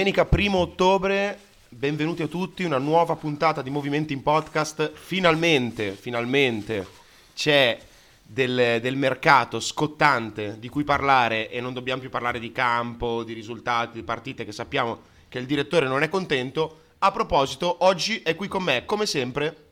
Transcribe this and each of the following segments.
Domenica 1 ottobre, benvenuti a tutti, una nuova puntata di Movimenti in Podcast. Finalmente, finalmente c'è del, del, mercato scottante di cui parlare e non dobbiamo più parlare di campo, di risultati, di partite che sappiamo che il direttore non è contento. A proposito, oggi è qui con me, come sempre,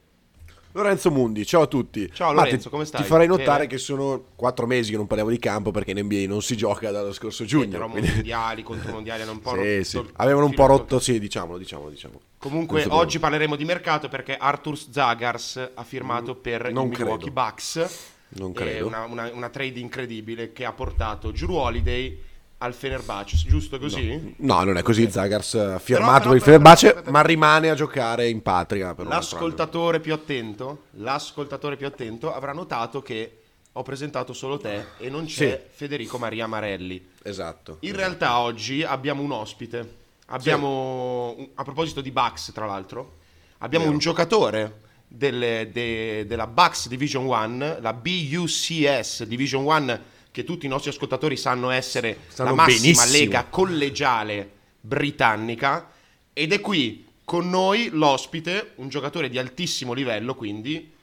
Lorenzo Mundi, ciao a tutti. Ciao Lorenzo, Matte, come stai? Ti farei notare Bene. che sono quattro mesi che non parliamo di campo perché in NBA non si gioca dallo scorso giugno. Però quindi... mondiali contro mondiali hanno un po' sì, rotto. Sì. Avevano un po' rotto, sì, diciamolo, diciamolo, diciamo. Comunque oggi parleremo di mercato perché Arthur Zagars ha firmato mm, per non i Milwaukee credo. Bucks. Non credo. Una, una, una trade incredibile che ha portato Drew Holiday al Fenerbahce, giusto così? No, no non è così. Zagars ha firmato per il Fenerbahce, ma rimane a giocare in patria. l'ascoltatore più attento, l'ascoltatore più attento avrà notato che ho presentato solo te e non c'è sì. Federico Maria Marelli. Esatto. In realtà oggi abbiamo un ospite. Abbiamo, sì. a proposito di Bucks, tra l'altro, abbiamo Vero. un giocatore delle, de, della Bucks Division 1, la BUCS Division 1 che tutti i nostri ascoltatori sanno essere sanno la massima benissimo. lega collegiale britannica ed è qui con noi l'ospite, un giocatore di altissimo livello, quindi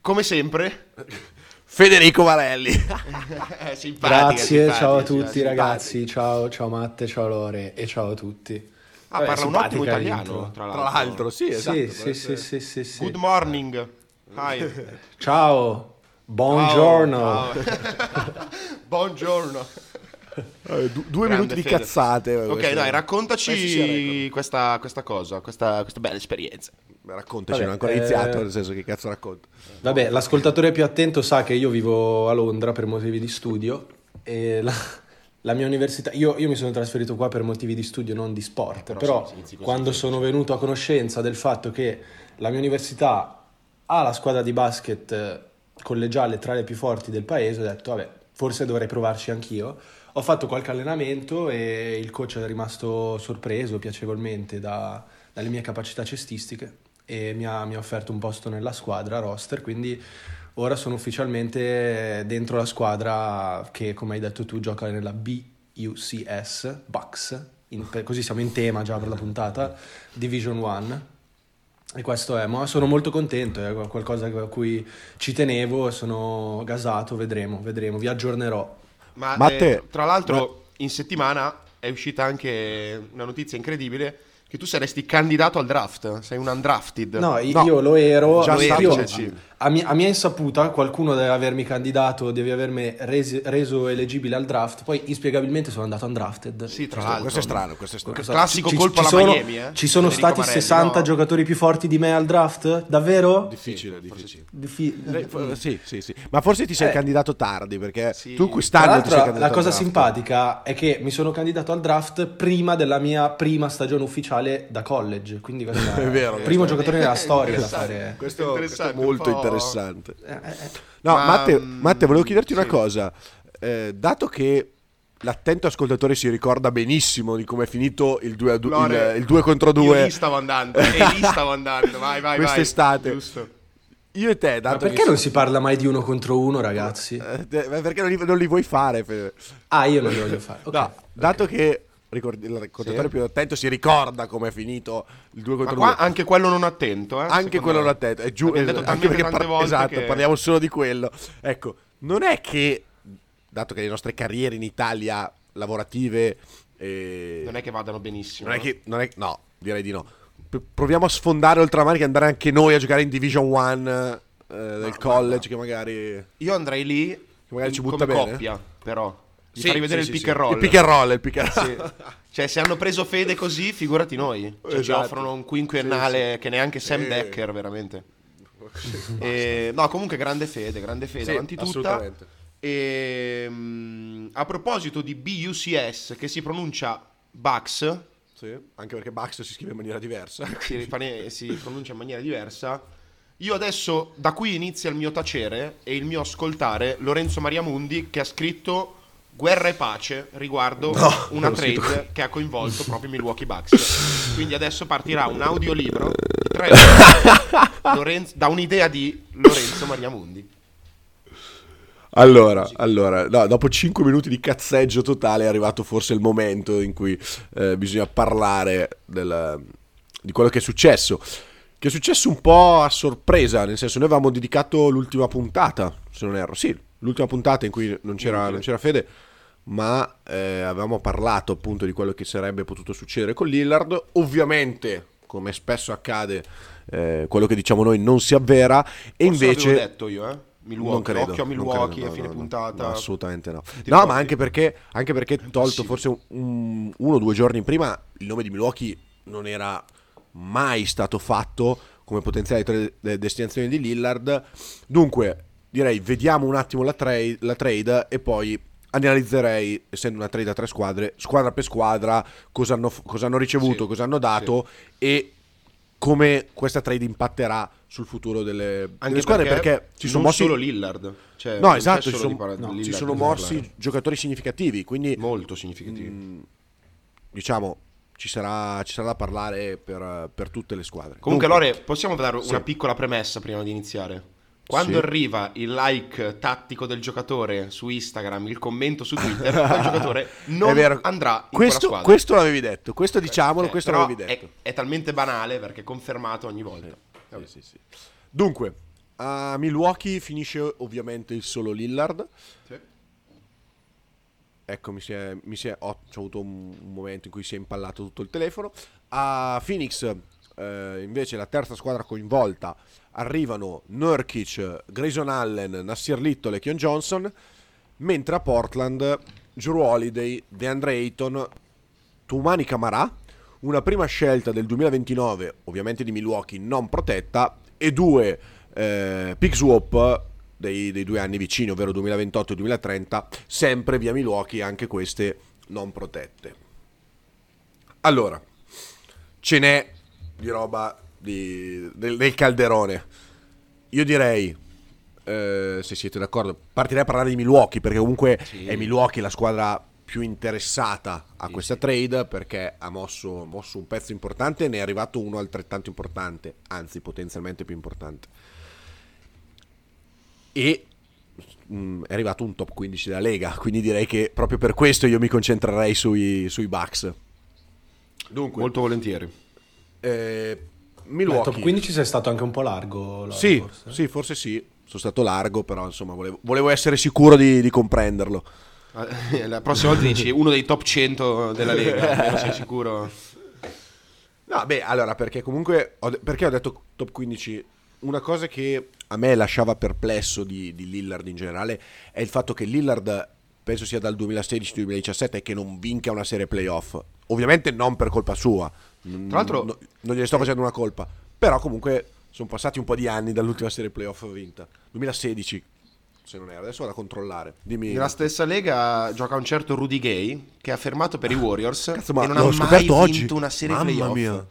come sempre Federico Varelli. Eh, simpatica, Grazie, simpatica, ciao a tutti simpatica. ragazzi, ciao, ciao Matte, ciao Lore e ciao a tutti. Ah, Vabbè, parla un ottimo italiano, tra l'altro. Tra l'altro, sì, esatto. Sì, sì, sì, sì, sì, Good morning. Hi. Ciao. Buongiorno. Ciao, ciao. Buongiorno. Eh, du- due Grande minuti di fede. cazzate. Ok, dai, raccontaci questa, questa, cosa, questa, questa bella esperienza. Raccontaci, non è ancora eh... iniziato, nel senso che cazzo racconto. Vabbè, l'ascoltatore più attento sa che io vivo a Londra per motivi di studio e la, la mia università, io, io, mi sono trasferito qua per motivi di studio, non di sport, però, però sì, quando sono venuto a conoscenza del fatto che la mia università ha la squadra di basket collegiale tra le più forti del paese, ho detto vabbè, forse dovrei provarci anch'io. Ho fatto qualche allenamento e il coach è rimasto sorpreso piacevolmente da, dalle mie capacità cestistiche e mi ha, mi ha offerto un posto nella squadra roster, quindi ora sono ufficialmente dentro la squadra che, come hai detto tu, gioca nella BUCS, Bucks, in, così siamo in tema già per la puntata, Division 1 e questo è, ma sono molto contento, è qualcosa a cui ci tenevo, sono gasato, vedremo, vedremo, vi aggiornerò. Ma, ma eh, tra l'altro ma... in settimana è uscita anche una notizia incredibile che tu saresti candidato al draft, sei un undrafted. No, io, no. lo ero, Già io, a, mia, a, mia, insaputa qualcuno deve avermi candidato, deve avermi resi, reso eleggibile al draft, poi inspiegabilmente sono andato undrafted. Sì, tra l'altro. Questo è strano, questo è strano. Questo classico ci, colpo ci, alla sono, Miami, eh? Ci sono Federico stati Marelli, 60 no? giocatori più forti di me al draft? Davvero? Difficile, difficile. Sì. Diffi- sì, sì, sì. Ma forse ti sei eh. candidato tardi, perché sì. tu quest'anno ti sei candidato La cosa simpatica è che mi sono candidato al draft prima della mia prima stagione ufficiale da college, quindi questo è, vero, il primo giocatore nella storia da fare. Questo è molto interessante. Eh, eh, eh. No, Ma, Matte, mm, Matte, volevo chiederti sì. una cosa. Eh, dato che l'attento ascoltatore si ricorda benissimo di come è finito il 2 contro 2. Io lì stavo andando, e lì stavo andando, vai, vai, Quest'estate. Vai. Giusto. Io e te, dato Ma perché non si parla mai di uno contro uno, ragazzi? Eh, perché non li, non li vuoi fare? Ah, io non li voglio fare. Okay. No, dato okay. che ricordi, il contatore sì. più attento si ricorda come è finito il 2 contro 2. Anche quello non attento, eh, Anche quello non attento. È giù, es- anche perché par- esatto, che... parliamo solo di quello. Ecco, non è che, dato che le nostre carriere in Italia lavorative... Eh, non è che vadano benissimo. Non è che, non è, no, direi di no. Proviamo a sfondare manica e andare anche noi a giocare in Division 1 eh, del no, college no. che magari... Io andrei lì che magari ci butta come bene. coppia, però gli sì, farei vedere sì, il, pick and roll. il pick and roll. Il pick and roll, Cioè, se hanno preso fede così, figurati noi. Cioè, esatto. Ci offrono un quinquennale che neanche Sam Decker, veramente. E, no, comunque grande fede, grande fede, avanti tutta. E, um, a proposito di BUCS, che si pronuncia Bucks. Sì, anche perché Bucks si scrive in maniera diversa. si, si pronuncia in maniera diversa. Io adesso, da qui inizia il mio tacere e il mio ascoltare Lorenzo Mariamundi che ha scritto guerra e pace riguardo no, una trade che ha coinvolto proprio Milwaukee Bucks. Quindi adesso partirà un audiolibro di tre ore da un'idea di Lorenzo Mariamundi. Allora, allora no, dopo 5 minuti di cazzeggio totale è arrivato forse il momento in cui eh, bisogna parlare del, di quello che è successo. Che è successo un po' a sorpresa, nel senso noi avevamo dedicato l'ultima puntata, se non erro, sì, l'ultima puntata in cui non c'era, non c'era Fede, ma eh, avevamo parlato appunto di quello che sarebbe potuto succedere con Lillard. Ovviamente, come spesso accade, eh, quello che diciamo noi non si avvera e Forse invece... L'ho detto io, eh? Milwaukee, non credo, occhio a Milwaukee credo, no, a fine no, puntata. No, assolutamente no. No, ma anche perché, anche perché tolto forse un, uno o due giorni prima, il nome di Milwaukee non era mai stato fatto come potenziale destinazione di Lillard. Dunque, direi vediamo un attimo la, tra- la trade e poi analizzerei, essendo una trade a tre squadre, squadra per squadra, cosa hanno, cosa hanno ricevuto, sì, cosa hanno dato sì. e come questa trade impatterà sul futuro delle, delle squadre perché, perché ci sono mossi solo Lillard cioè, no esatto ci sono, no, Lillard ci sono morsi giocatori significativi quindi molto significativi mh, mm, diciamo ci sarà, ci sarà, da parlare per, per, tutte le squadre comunque Dunque, Lore possiamo dare sì. una piccola premessa prima di iniziare quando sì. arriva il like tattico del giocatore su Instagram, il commento su Twitter, quel giocatore non andrà in questo, quella Questo l'avevi detto, questo diciamolo, eh, questo l'avevi detto. È, è, talmente banale perché è confermato ogni volta. Sì, sì. Dunque, a Milwaukee finisce ovviamente il solo Lillard. Ecco, mi si è, mi si è, ho, ho avuto un, un, momento in cui si è impallato tutto il telefono. A Phoenix, eh, invece, la terza squadra coinvolta arrivano Nurkic, Grayson Allen, Nasir Little e Kion Johnson, mentre a Portland Drew Holiday, DeAndre Ayton, Tumani Camara, una prima scelta del 2029, ovviamente di Milwaukee, non protetta, e due eh, pick swap dei, dei, due anni vicini, ovvero 2028 e 2030, sempre via Milwaukee, anche queste non protette. Allora, ce n'è di roba di, del, del, calderone. Io direi, eh, se siete d'accordo, partirei a parlare di Milwaukee, perché comunque sì. è Milwaukee la squadra più interessata a sì, questa sì. trade perché ha mosso, mosso, un pezzo importante e ne è arrivato uno altrettanto importante, anzi potenzialmente più importante. E mh, mm, è arrivato un top 15 della Lega, quindi direi che proprio per questo io mi concentrerei sui, sui Bucks. Dunque, molto volentieri. Eh, Milwaukee. Beh, top 15 sei stato anche un po' largo. Sì, forse. sì, forse sì. Sono stato largo, però insomma volevo, volevo essere sicuro di, di comprenderlo. La prossima volta dici uno dei top 100 della Lega, non sei sicuro? No, beh, allora, perché comunque, ho, perché ho detto top 15? Una cosa che a me lasciava perplesso di, di Lillard in generale è il fatto che Lillard, penso sia dal 2016-2017, che non vinca una serie playoff. Ovviamente non per colpa sua, tra l'altro no, non gliene sto facendo una colpa, però comunque sono passati un po' di anni dall'ultima serie playoff vinta. 2016, se non era, adesso vado a controllare. Dimmi. Nella stessa lega gioca un certo Rudy Gay che ha fermato per i Warriors Cazzo, ma e non ha mai vinto oggi. una serie Mamma playoff. Mia.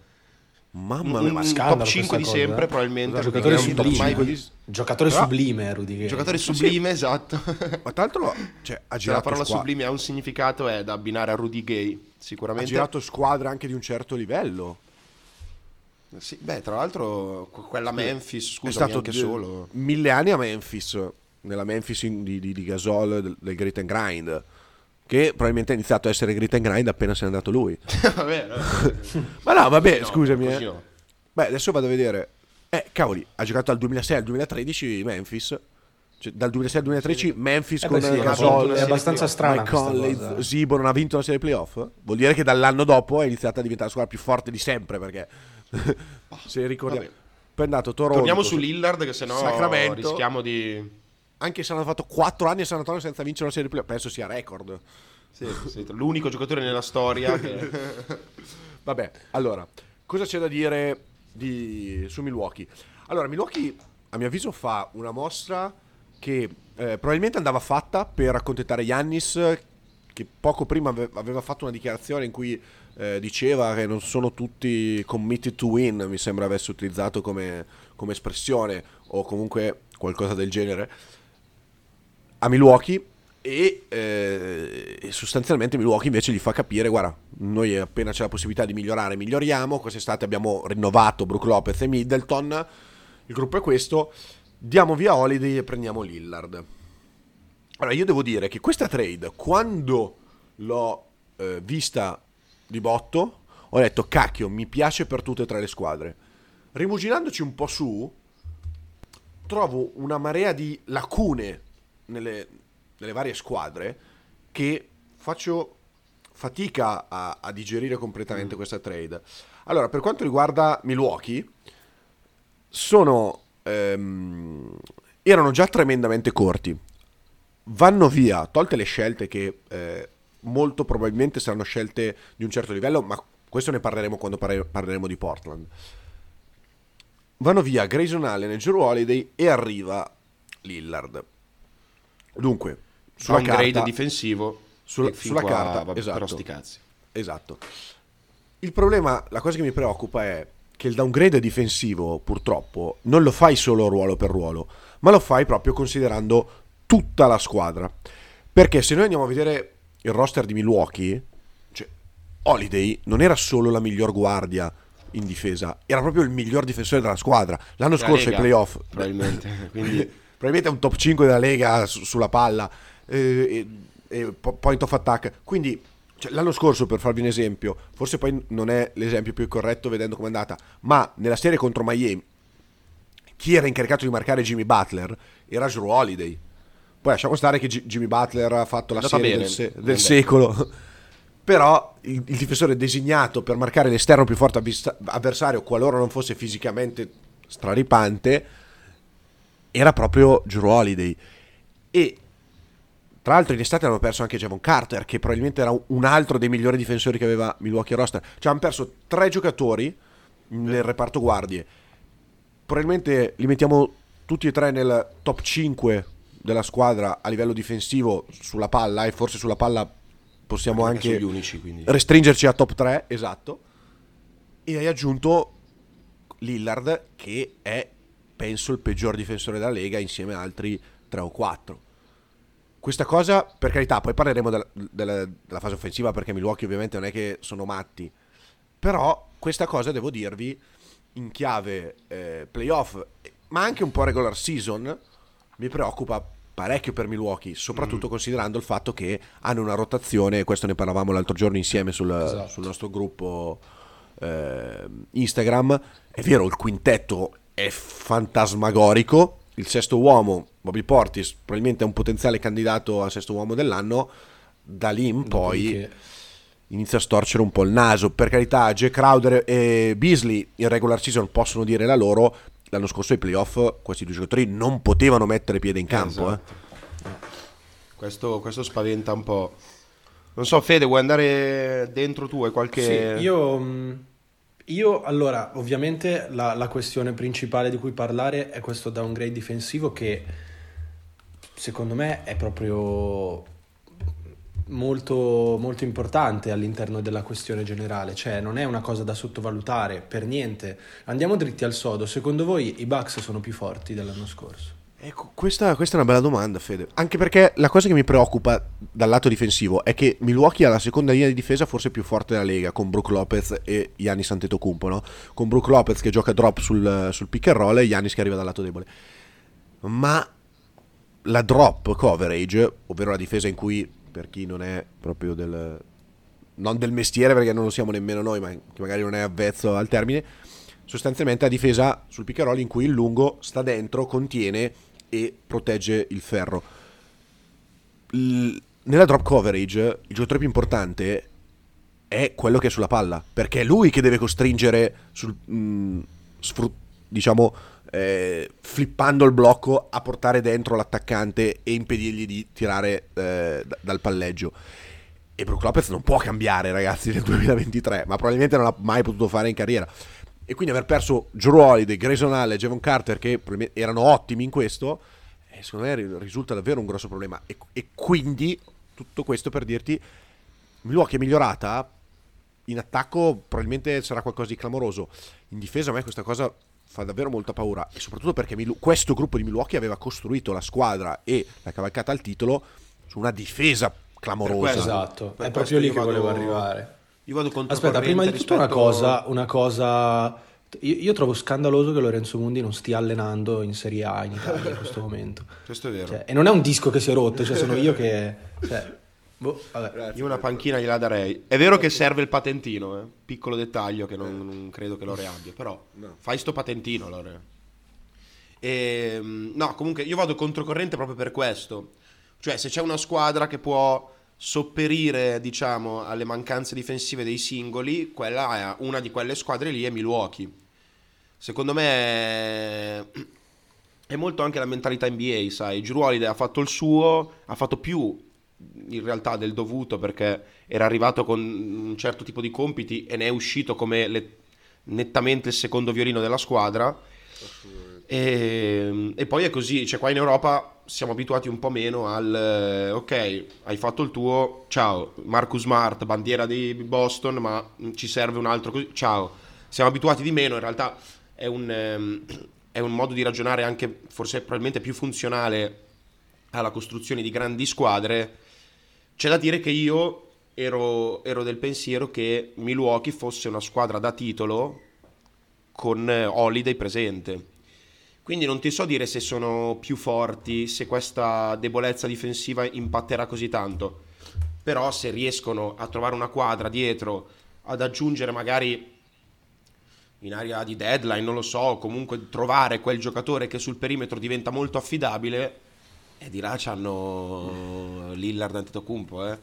Mamma mia, ma top 5 di cosa, sempre, eh? probabilmente. Giocatore sublime. Giocatore Però, sublime, Rudy Gay. Giocatore sublime, sì. esatto. Ma tra l'altro, cioè, ha girato la parola squadra. sublime ha un significato, è da abbinare a Rudy Gay, sicuramente. Ha girato squadre anche di un certo livello. Sì, beh, tra l'altro, quella Memphis, scusa, è stato anche solo. Mille anni a Memphis, nella Memphis di, di, di Gasol del, del Great and Grind che probabilmente ha iniziato a essere grit and grind appena se n'è andato lui. vabbè. Ma no, vabbè, no, scusami. Eh. Beh, adesso vado a vedere. Eh, cavoli, ha giocato dal 2006 al 2013 Memphis. Cioè, dal 2006 al 2013 Memphis eh con sì, Gasol è abbastanza strano Conley, Zibo non ha vinto la serie playoff vuol dire che dall'anno dopo è iniziata a diventare la squadra più forte di sempre perché se ricordiamo poi è andato Toronto torniamo su Lillard che sennò Sacramento, rischiamo di anche se hanno fatto 4 anni a San Antonio senza vincere una serie playoff, penso sia record. Sì, sì, l'unico giocatore nella storia che... Vabbè, allora, cosa c'è da dire di... su Milwaukee? Allora, Milwaukee, a mio avviso, fa una mossa che eh, probabilmente andava fatta per accontentare Yannis, che poco prima aveva fatto una dichiarazione in cui eh, diceva che non sono tutti committed to win, mi sembra avesse utilizzato come, come espressione, o comunque qualcosa del genere a Milwaukee e eh, sostanzialmente Milwaukee invece gli fa capire guarda noi appena c'è la possibilità di migliorare miglioriamo quest'estate abbiamo rinnovato Brook Lopez e Middleton il gruppo è questo diamo via Holiday e prendiamo Lillard Allora, io devo dire che questa trade, quando l'ho eh, vista di botto, ho detto, cacchio, mi piace per tutte e tre le squadre. Rimuginandoci un po' su, trovo una marea di lacune nelle, nelle varie squadre che faccio fatica a, a digerire completamente mm. questa trade. Allora, per quanto riguarda Milwaukee, sono, ehm, erano già tremendamente corti. Vanno via, tolte le scelte che eh, molto probabilmente saranno scelte di un certo livello, ma questo ne parleremo quando parre- parleremo di Portland. Vanno via Grayson Allen e Drew Holiday e arriva Lillard. Dunque, sulla carta, grade difensivo sulla, sulla qua, carta, vabbè, esatto, però sti cazzi. Esatto. Il problema, la cosa che mi preoccupa è che il downgrade difensivo, purtroppo, non lo fai solo ruolo per ruolo, ma lo fai proprio considerando tutta la squadra. Perché se noi andiamo a vedere il roster di Milwaukee, cioè, Holiday non era solo la miglior guardia in difesa, era proprio il miglior difensore della squadra. L'anno la scorso ai playoff, probabilmente, quindi... probabilmente è un top 5 della Lega su, sulla palla, eh, eh, point of attack. Quindi cioè, l'anno scorso, per farvi un esempio, forse poi non è l'esempio più corretto vedendo com'è andata, ma nella serie contro Miami, chi era incaricato di marcare Jimmy Butler era Drew Holiday. Poi lasciamo stare che G- Jimmy Butler ha fatto la serie bene, del, se- del secolo. Però il, il, difensore designato per marcare l'esterno più forte avversario, qualora non fosse fisicamente straripante, era proprio Drew Holiday. E tra l'altro in estate hanno perso anche Javon Carter, che probabilmente era un altro dei migliori difensori che aveva Milwaukee roster. Cioè hanno perso tre giocatori nel reparto guardie. Probabilmente li mettiamo tutti e tre nel top 5 della squadra a livello difensivo sulla palla e forse sulla palla possiamo anche, anche unici, restringerci a top 3, esatto. E hai aggiunto Lillard che è penso il peggior difensore della Lega insieme a altri 3 o 4. Questa cosa, per carità, poi parleremo della, della, della fase offensiva perché Milwaukee ovviamente non è che sono matti, però questa cosa devo dirvi in chiave eh, playoff, ma anche un po' regular season, mi preoccupa parecchio per Milwaukee, soprattutto mm. considerando il fatto che hanno una rotazione, questo ne parlavamo l'altro giorno insieme sul, esatto. sul nostro gruppo eh, Instagram, è vero, il quintetto è fantasmagorico, il sesto uomo, Bobby Portis, probabilmente è un potenziale candidato a sesto uomo dell'anno, da lì in poi... Che inizia a storcere un po' il naso. Per carità, Jay Crowder e Beasley in regular season possono dire la loro, l'anno scorso ai playoff questi due giocatori non potevano mettere piede in campo. Esatto. Eh. Questo, questo, spaventa un po'. Non so, Fede, vuoi andare dentro tu? Hai qualche... Sì, io, mm, io allora, ovviamente la, la questione principale di cui parlare è questo downgrade difensivo che secondo me è proprio molto, molto importante all'interno della questione generale, cioè non è una cosa da sottovalutare per niente. Andiamo dritti al sodo, secondo voi i Bucks sono più forti dell'anno scorso? Ecco, questa, questa, è una bella domanda, Fede. Anche perché la cosa che mi preoccupa dal lato difensivo è che Milwaukee ha la seconda linea di difesa forse più forte della Lega, con Brook Lopez e Giannis Antetokounmpo, no? Con Brook Lopez che gioca drop sul, sul pick and roll e Giannis che arriva dal lato debole. Ma la drop coverage, ovvero la difesa in cui per chi non è proprio del non del mestiere perché non lo siamo nemmeno noi, ma che magari non è avvezzo al termine, sostanzialmente a difesa sul pick and roll in cui il lungo sta dentro, contiene e protegge il ferro. L- nella drop coverage il giocatore più importante è quello che è sulla palla, perché è lui che deve costringere sul mh, mm, sfrut- diciamo eh, flippando il blocco a portare dentro l'attaccante e impedirgli di tirare eh, d- dal palleggio. E Brook Lopez non può cambiare, ragazzi, nel 2023, ma probabilmente non l'ha mai potuto fare in carriera. E quindi aver perso Drew Holiday, Grayson Allen Javon Carter, che erano ottimi in questo, eh, secondo me risulta davvero un grosso problema. E, e quindi tutto questo per dirti, Milwaukee è migliorata, in attacco probabilmente sarà qualcosa di clamoroso. In difesa a me questa cosa fa davvero molta paura e soprattutto perché Mil- questo gruppo di Milwaukee aveva costruito la squadra e la cavalcata al titolo su una difesa clamorosa. esatto, per è proprio lì che vado... volevo arrivare. Io vado Aspetta, prima di tutto una cosa, una cosa Io, io, trovo scandaloso che Lorenzo Mundi non stia allenando in Serie A in Italia in questo momento. Questo è vero. Cioè, e non è un disco che si è rotto, cioè sono io che... Cioè, boh, io una panchina gliela darei. È vero che serve il patentino, eh? piccolo dettaglio che non, non credo che Lore abbia, però no. fai sto patentino Lore. E, ehm, no, comunque io vado controcorrente proprio per questo. Cioè, se c'è una squadra che può sopperire, diciamo, alle mancanze difensive dei singoli, quella è una di quelle squadre lì è Milwaukee. Secondo me è molto anche la mentalità NBA, sai, Holiday ha fatto il suo, ha fatto più in realtà del dovuto perché era arrivato con un certo tipo di compiti e ne è uscito come le, nettamente il secondo violino della squadra. E, e, poi è così, cioè qua in Europa siamo abituati un po' meno al eh, ok, hai fatto il tuo, ciao, Marcus Smart, bandiera di Boston, ma ci serve un altro così, ciao. Siamo abituati di meno, in realtà è un, ehm, è un modo di ragionare anche forse probabilmente più funzionale alla costruzione di grandi squadre. C'è da dire che io ero, ero del pensiero che Milwaukee fosse una squadra da titolo con eh, Holiday presente quindi non ti so dire se sono più forti, se questa debolezza difensiva impatterà così tanto. Però se riescono a trovare una quadra dietro, ad aggiungere magari in area di deadline, non lo so, comunque trovare quel giocatore che sul perimetro diventa molto affidabile, e di là c'hanno Lillard Antetokounmpo, eh.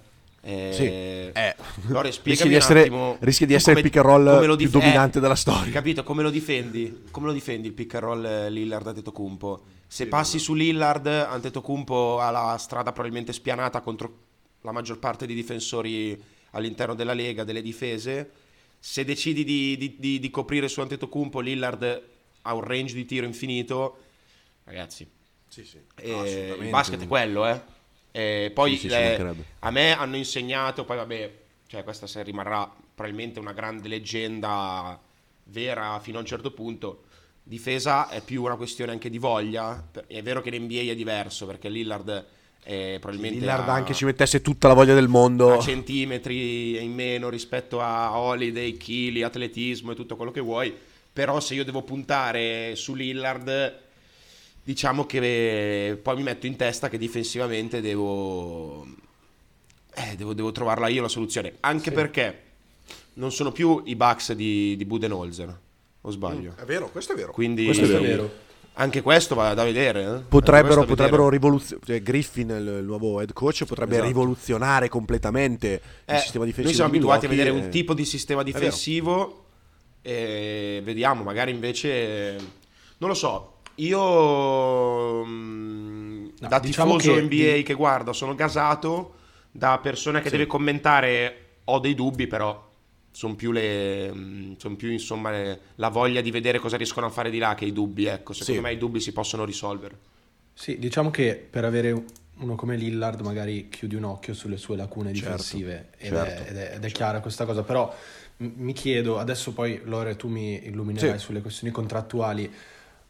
Eh, sì. eh, Lore, rischia di essere, attimo, rischia di essere come, il pick and roll più dominante eh, della storia. Capito? Come lo difendi? Come lo difendi il pick and roll eh, Lillard Antetokounmpo? Se sì, passi no. su Lillard, Antetokounmpo ha la strada probabilmente spianata contro la maggior parte dei difensori all'interno della lega, delle difese. Se decidi di, di, di, di coprire su Antetokounmpo, Lillard ha un range di tiro infinito. Ragazzi, sì, sì. Eh, il basket è quello, eh e poi sì, sì, le, a me hanno insegnato, poi vabbè, cioè questa se rimarrà probabilmente una grande leggenda vera fino a un certo punto. Difesa è più una questione anche di voglia. È vero che l'NBA è diverso perché Lillard è probabilmente. Lillard a, anche ci mettesse tutta la voglia del mondo. A centimetri in meno rispetto a Holiday, chili, atletismo e tutto quello che vuoi. Però se io devo puntare su Lillard diciamo che poi mi metto in testa che difensivamente devo, eh, devo, devo trovarla io la soluzione. Anche sì. perché non sono più i Bucks di, di Budenholzer, o sbaglio? Mm, è vero, questo è vero. Quindi, questo è vero. Anche questo va da vedere. Eh? Potrebbero, potrebbero rivoluzionare. Cioè Griffin, il nuovo head coach, potrebbe esatto. rivoluzionare completamente eh, il sistema difensivo. Noi siamo abituati a vedere un tipo di sistema difensivo e vediamo, magari invece. Non lo so, io mm, no, da diciamo tifoso che... NBA che guarda sono gasato, da persona che sì. deve commentare ho dei dubbi però sono più, le, mm, son più insomma le, la voglia di vedere cosa riescono a fare di là che i dubbi, ecco, secondo sì. me i dubbi si possono risolvere. Sì, diciamo che per avere uno come Lillard magari chiudi un occhio sulle sue lacune certo, difensive ed, certo, è, ed, è, ed è certo. chiara questa cosa, però mi chiedo, adesso poi Lore tu mi illuminerai sì. sulle questioni contrattuali,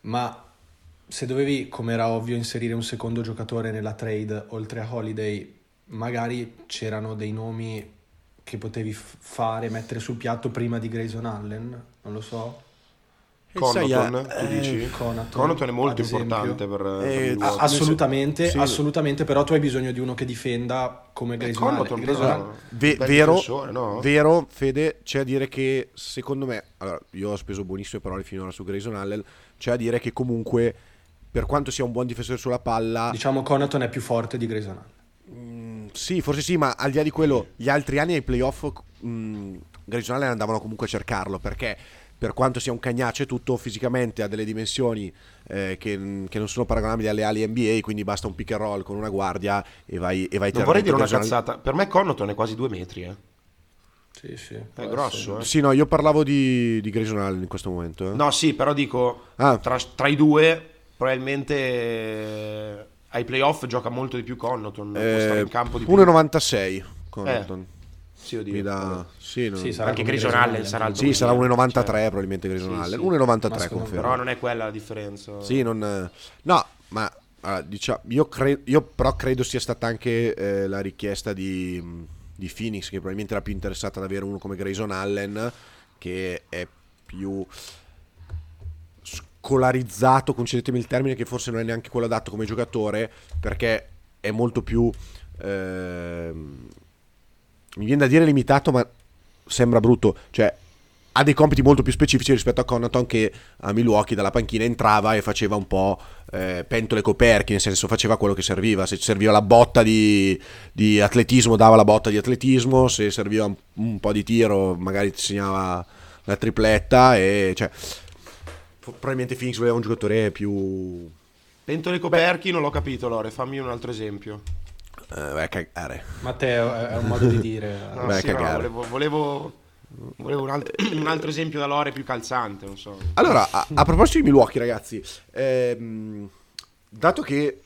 ma se dovevi, come era ovvio, inserire un secondo giocatore nella trade oltre a Holiday, magari c'erano dei nomi che potevi fare, mettere sul piatto prima di Grayson Allen, non lo so. Conaton, tu eh, dici? Conaton, Conaton è molto importante per, eh, per assolutamente, sì. assolutamente, però tu hai bisogno di uno che difenda come Grayson Allen. Grayson Allen. Ve- vero, no? vero, Fede, c'è a dire che secondo me, allora, io ho speso buonissime parole finora su Grayson Allen, c'è a dire che comunque per quanto sia un buon difensore sulla palla... Diciamo Conaton è più forte di Grayson mm, sì, forse sì, ma al di là di quello, gli altri anni ai playoff mm, Grayson Allen andavano comunque a cercarlo perché per quanto sia un cagnaccio e tutto, fisicamente ha delle dimensioni eh, che, che, non sono paragonabili alle ali NBA, quindi basta un pick and roll con una guardia e vai e vai Non vorrei dire una cazzata, per me Connaughton è quasi due metri, eh. Sì, sì. È grosso, eh. Sì, no, io parlavo di, di Grayson Allen in questo momento. Eh. No, sì, però dico, ah. tra, tra i due probabilmente eh, ai playoff gioca molto di più Connaughton. Eh, in campo di 1,96 Connaughton. Eh. Sì, oddio. Da... Sì, non... sì, anche Grayson Allen sarà il Sì, sarà 1,93 cioè... probabilmente Grayson Allen. Sì, 1,93 confermo. Però non è quella la differenza. Sì, non... No, ma allora, diciamo, io, cre... io, però credo sia stata anche eh, la richiesta di, di, Phoenix, che probabilmente era più interessata ad avere uno come Grayson Allen, che è più particolarizzato, concedetemi il termine, che forse non è neanche quello adatto come giocatore, perché è molto più... Eh, mi viene da dire limitato, ma sembra brutto. Cioè, ha dei compiti molto più specifici rispetto a Connaughton che a Milwaukee dalla panchina entrava e faceva un po' eh, pentole coperchi, nel senso faceva quello che serviva, se serviva la botta di, di, atletismo dava la botta di atletismo, se serviva un, un po' di tiro magari ti segnava la tripletta e cioè probabilmente Phoenix voleva un giocatore più pentole coperchi non l'ho capito Lore, fammi un altro esempio. Eh, vai a cagare. Matteo, è un modo di dire. no, vai sì, a cagare. No, volevo, volevo Volevo un, alt- un, altro esempio da lore più calzante, non so. Allora, a, a proposito di Milwaukee, ragazzi, ehm, dato che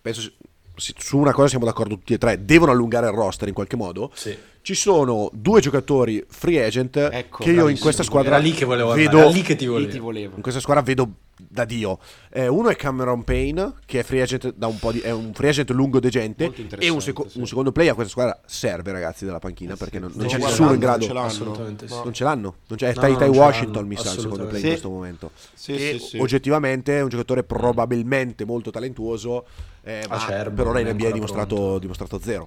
penso su una cosa siamo d'accordo tutti e tre, devono allungare il roster in qualche modo. Sì. Ci sono due giocatori free agent ecco, che io in questa squadra era lì che volevo vedo, era lì che ti volevo. Ti volevo. In questa squadra vedo da Dio. Eh, uno è Cameron Payne, che è free agent da un po' di è un free agent lungo degente e un, seco- sì. un, secondo play a questa squadra serve, ragazzi, della panchina, eh, perché non, non c'è nessuno in grado. Non ce l'hanno. No. Non ce l'hanno. Non c'è, è no, Tai Tai Washington, mi sa, il secondo play sì. in questo momento. Sì, e oggettivamente è un giocatore probabilmente molto talentuoso, eh, ma Acerbo, per ora in NBA ha dimostrato, dimostrato zero.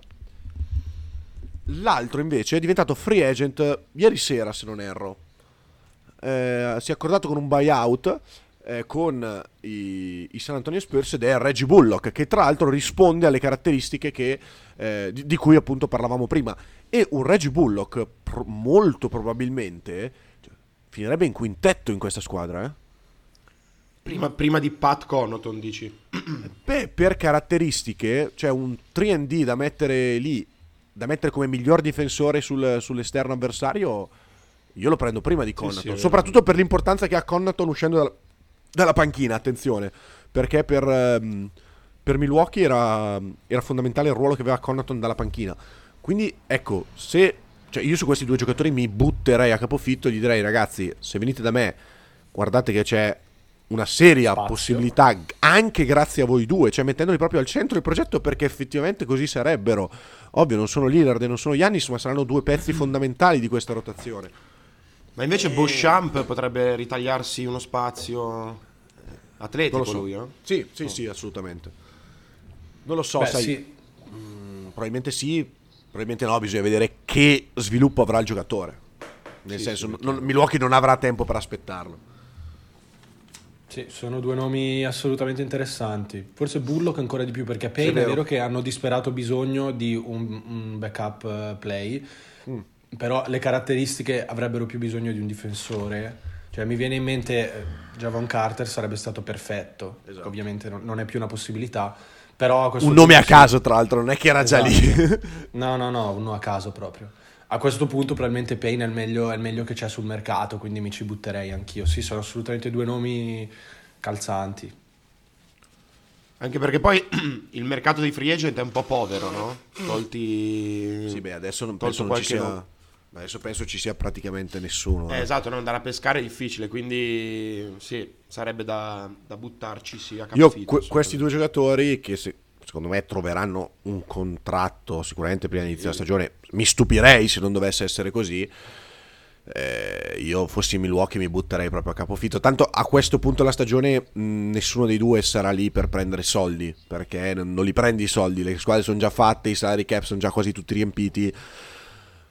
L'altro invece è diventato free agent ieri sera, se non erro. Eh, si è accordato con un buyout eh, con i, i, San Antonio Spurs ed è Reggie Bullock, che tra l'altro risponde alle caratteristiche che, eh, di, di, cui appunto parlavamo prima. E un Reggie Bullock pro, molto probabilmente cioè, finirebbe in quintetto in questa squadra. Eh? Prima, prima, di Pat Connaughton, dici? Beh, per caratteristiche, cioè un 3D da mettere lì da mettere come miglior difensore sul, sull'esterno avversario, io lo prendo prima di Connaughton. Sì, sì, soprattutto per l'importanza che ha Connaughton uscendo dalla, dalla panchina, attenzione. Perché per, um, per Milwaukee era, era, fondamentale il ruolo che aveva Connaughton dalla panchina. Quindi, ecco, se... Cioè io su questi due giocatori mi butterei a capofitto gli direi, ragazzi, se venite da me, guardate che c'è una seria Spazio. possibilità anche grazie a voi due, cioè mettendoli proprio al centro del progetto perché effettivamente così sarebbero. Ovvio, non sono Lillard e non sono Yannis, ma saranno due pezzi fondamentali di questa rotazione. Ma invece e... Beauchamp potrebbe ritagliarsi uno spazio eh, atletico so. lui, eh? Sì, sì, oh. sì, assolutamente. Non lo so, Beh, sai. Sì. Mh, mm, probabilmente sì, probabilmente no, bisogna vedere che sviluppo avrà il giocatore. Nel sì, senso, non, Milwaukee non avrà tempo per aspettarlo. Sì, sono due nomi assolutamente interessanti. Forse Bullock ancora di più perché Payne è, è vero che hanno disperato bisogno di un, un backup uh, play, mm. però le caratteristiche avrebbero più bisogno di un difensore. Cioè mi viene in mente eh, Javon Carter sarebbe stato perfetto, esatto. ovviamente non, non, è più una possibilità. Però un nome a caso, tra l'altro, non è che era esatto. già lì. no, no, no, uno a caso proprio a questo punto probabilmente Payne è il, meglio, è il meglio che c'è sul mercato, quindi mi ci butterei anch'io. Sì, sono assolutamente due nomi calzanti. Anche perché poi il mercato dei free agent è un po' povero, no? Tolti... Sì, beh, adesso non penso non ci sia... No. Adesso penso ci sia praticamente nessuno. Eh, eh. Esatto, non andare a pescare è difficile, quindi sì, sarebbe da, da buttarci sì, a capofitto. Io que- questi due giocatori che se, secondo me troveranno un contratto sicuramente prima dell'inizio della stagione. Mi stupirei se non dovesse essere così. Eh, io fossi Milwaukee mi butterei proprio a capofitto. Tanto a questo punto della stagione mh, nessuno dei due sarà lì per prendere soldi, perché non, non, li prendi i soldi, le squadre sono già fatte, i salary cap sono già quasi tutti riempiti.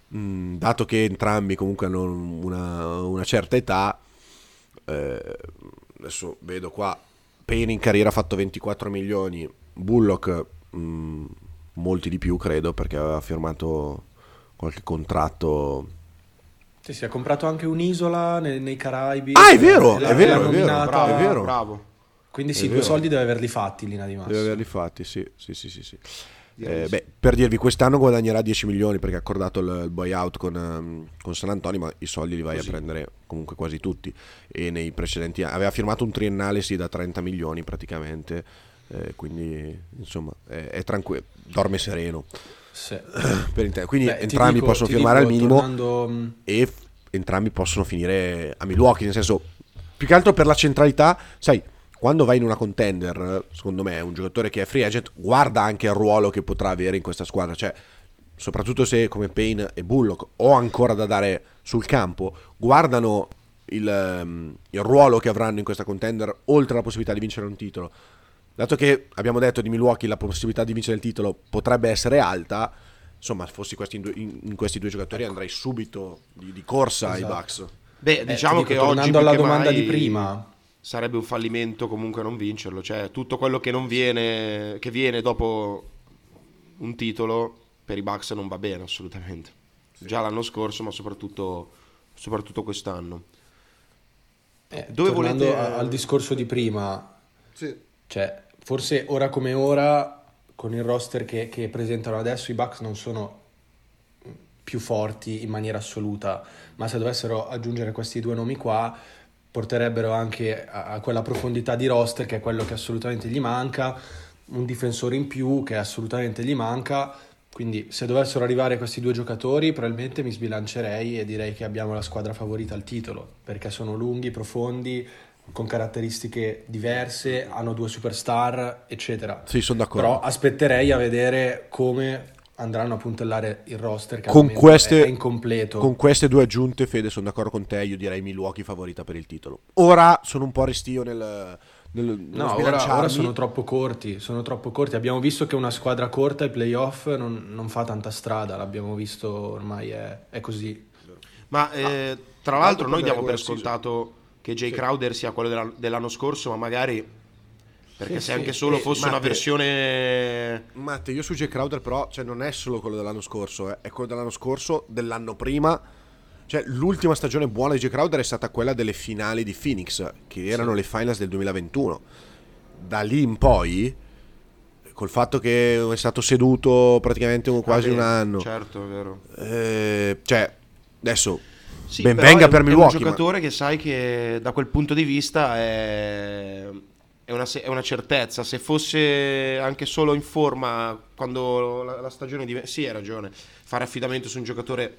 Mh, dato che entrambi comunque hanno una, una certa età, eh, adesso vedo qua, Payne in carriera ha fatto 24 milioni, Bullock mh, mm, molti di più credo perché aveva firmato qualche contratto sì, si è comprato anche un'isola nei, nei Caraibi. Ah, è vero, è vero, è vero, bravo, è vero. Bravo. Quindi sì, due soldi deve averli fatti Lina di Massa. Deve averli fatti, sì, sì, sì, sì. sì. Eh, beh, per dirvi, quest'anno guadagnerà 10 milioni perché ha accordato il, il buyout con, um, con, San Antonio, ma i soldi li vai Così. a prendere comunque quasi tutti. E nei precedenti aveva firmato un triennale sì da 30 milioni praticamente eh, quindi insomma è, è tranquillo, dorme sereno. Sì. quindi Beh, entrambi dico, possono firmare dico, al minimo tornando... Mm, e f- entrambi possono finire a Milwaukee, nel senso più che altro per la centralità, sai, quando vai in una contender, secondo me, un giocatore che è free agent guarda anche il ruolo che potrà avere in questa squadra, cioè soprattutto se come Payne e Bullock ho ancora da dare sul campo, guardano il, um, il, ruolo che avranno in questa contender, oltre alla possibilità di vincere un titolo. Dato che abbiamo detto di Milwaukee la possibilità di vincere il titolo potrebbe essere alta, insomma, fossi questi in, due, in, in, questi due giocatori ecco. andrei subito di, di corsa esatto. ai Bucks. Beh, eh, diciamo dico, che tornando alla domanda di prima, sarebbe un fallimento comunque non vincerlo, cioè tutto quello che non viene che viene dopo un titolo per i Bucks non va bene assolutamente. Sì. Già l'anno scorso, ma soprattutto, soprattutto quest'anno. Eh, Dove volete al discorso di prima? Sì. Cioè, forse ora come ora con il roster che, che presentano adesso i Bucks non sono più forti in maniera assoluta, ma se dovessero aggiungere questi due nomi qua porterebbero anche a, quella profondità di roster che è quello che assolutamente gli manca, un difensore in più che assolutamente gli manca, quindi se dovessero arrivare questi due giocatori probabilmente mi sbilancerei e direi che abbiamo la squadra favorita al titolo, perché sono lunghi, profondi, con caratteristiche diverse, hanno due superstar, eccetera. Sì, sono d'accordo. Però aspetterei a vedere come andranno a puntellare il roster che con queste, è incompleto. Con queste due aggiunte, Fede, sono d'accordo con te. Io direi Milwaukee favorita per il titolo. Ora sono un po' restio nel. nel no, ora, ora, sono troppo corti. Sono troppo corti. Abbiamo visto che una squadra corta ai playoff non, non fa tanta strada. L'abbiamo visto ormai, è, è così. Ma eh, tra l'altro, noi diamo per scontato che Jay sì. Crowder sia quello dell'anno scorso, ma magari perché sì, se anche solo eh, fosse Matte, una versione. Matte, io su J. Crowder, però, cioè, non è solo quello dell'anno scorso, eh, è quello dell'anno scorso, dell'anno prima. Cioè, l'ultima stagione buona di J. Crowder è stata quella delle finali di Phoenix, che erano sì. le finals del 2021. Da lì in poi, col fatto che è stato seduto praticamente quasi ah, un anno. Certo, è vero. Eh, cioè, adesso sì, ben venga per Milwaukee. È un giocatore ma... che sai che da quel punto di vista è è una, è una, certezza. Se fosse anche solo in forma quando la, la stagione diventa. Sì, hai ragione. Fare affidamento su un giocatore,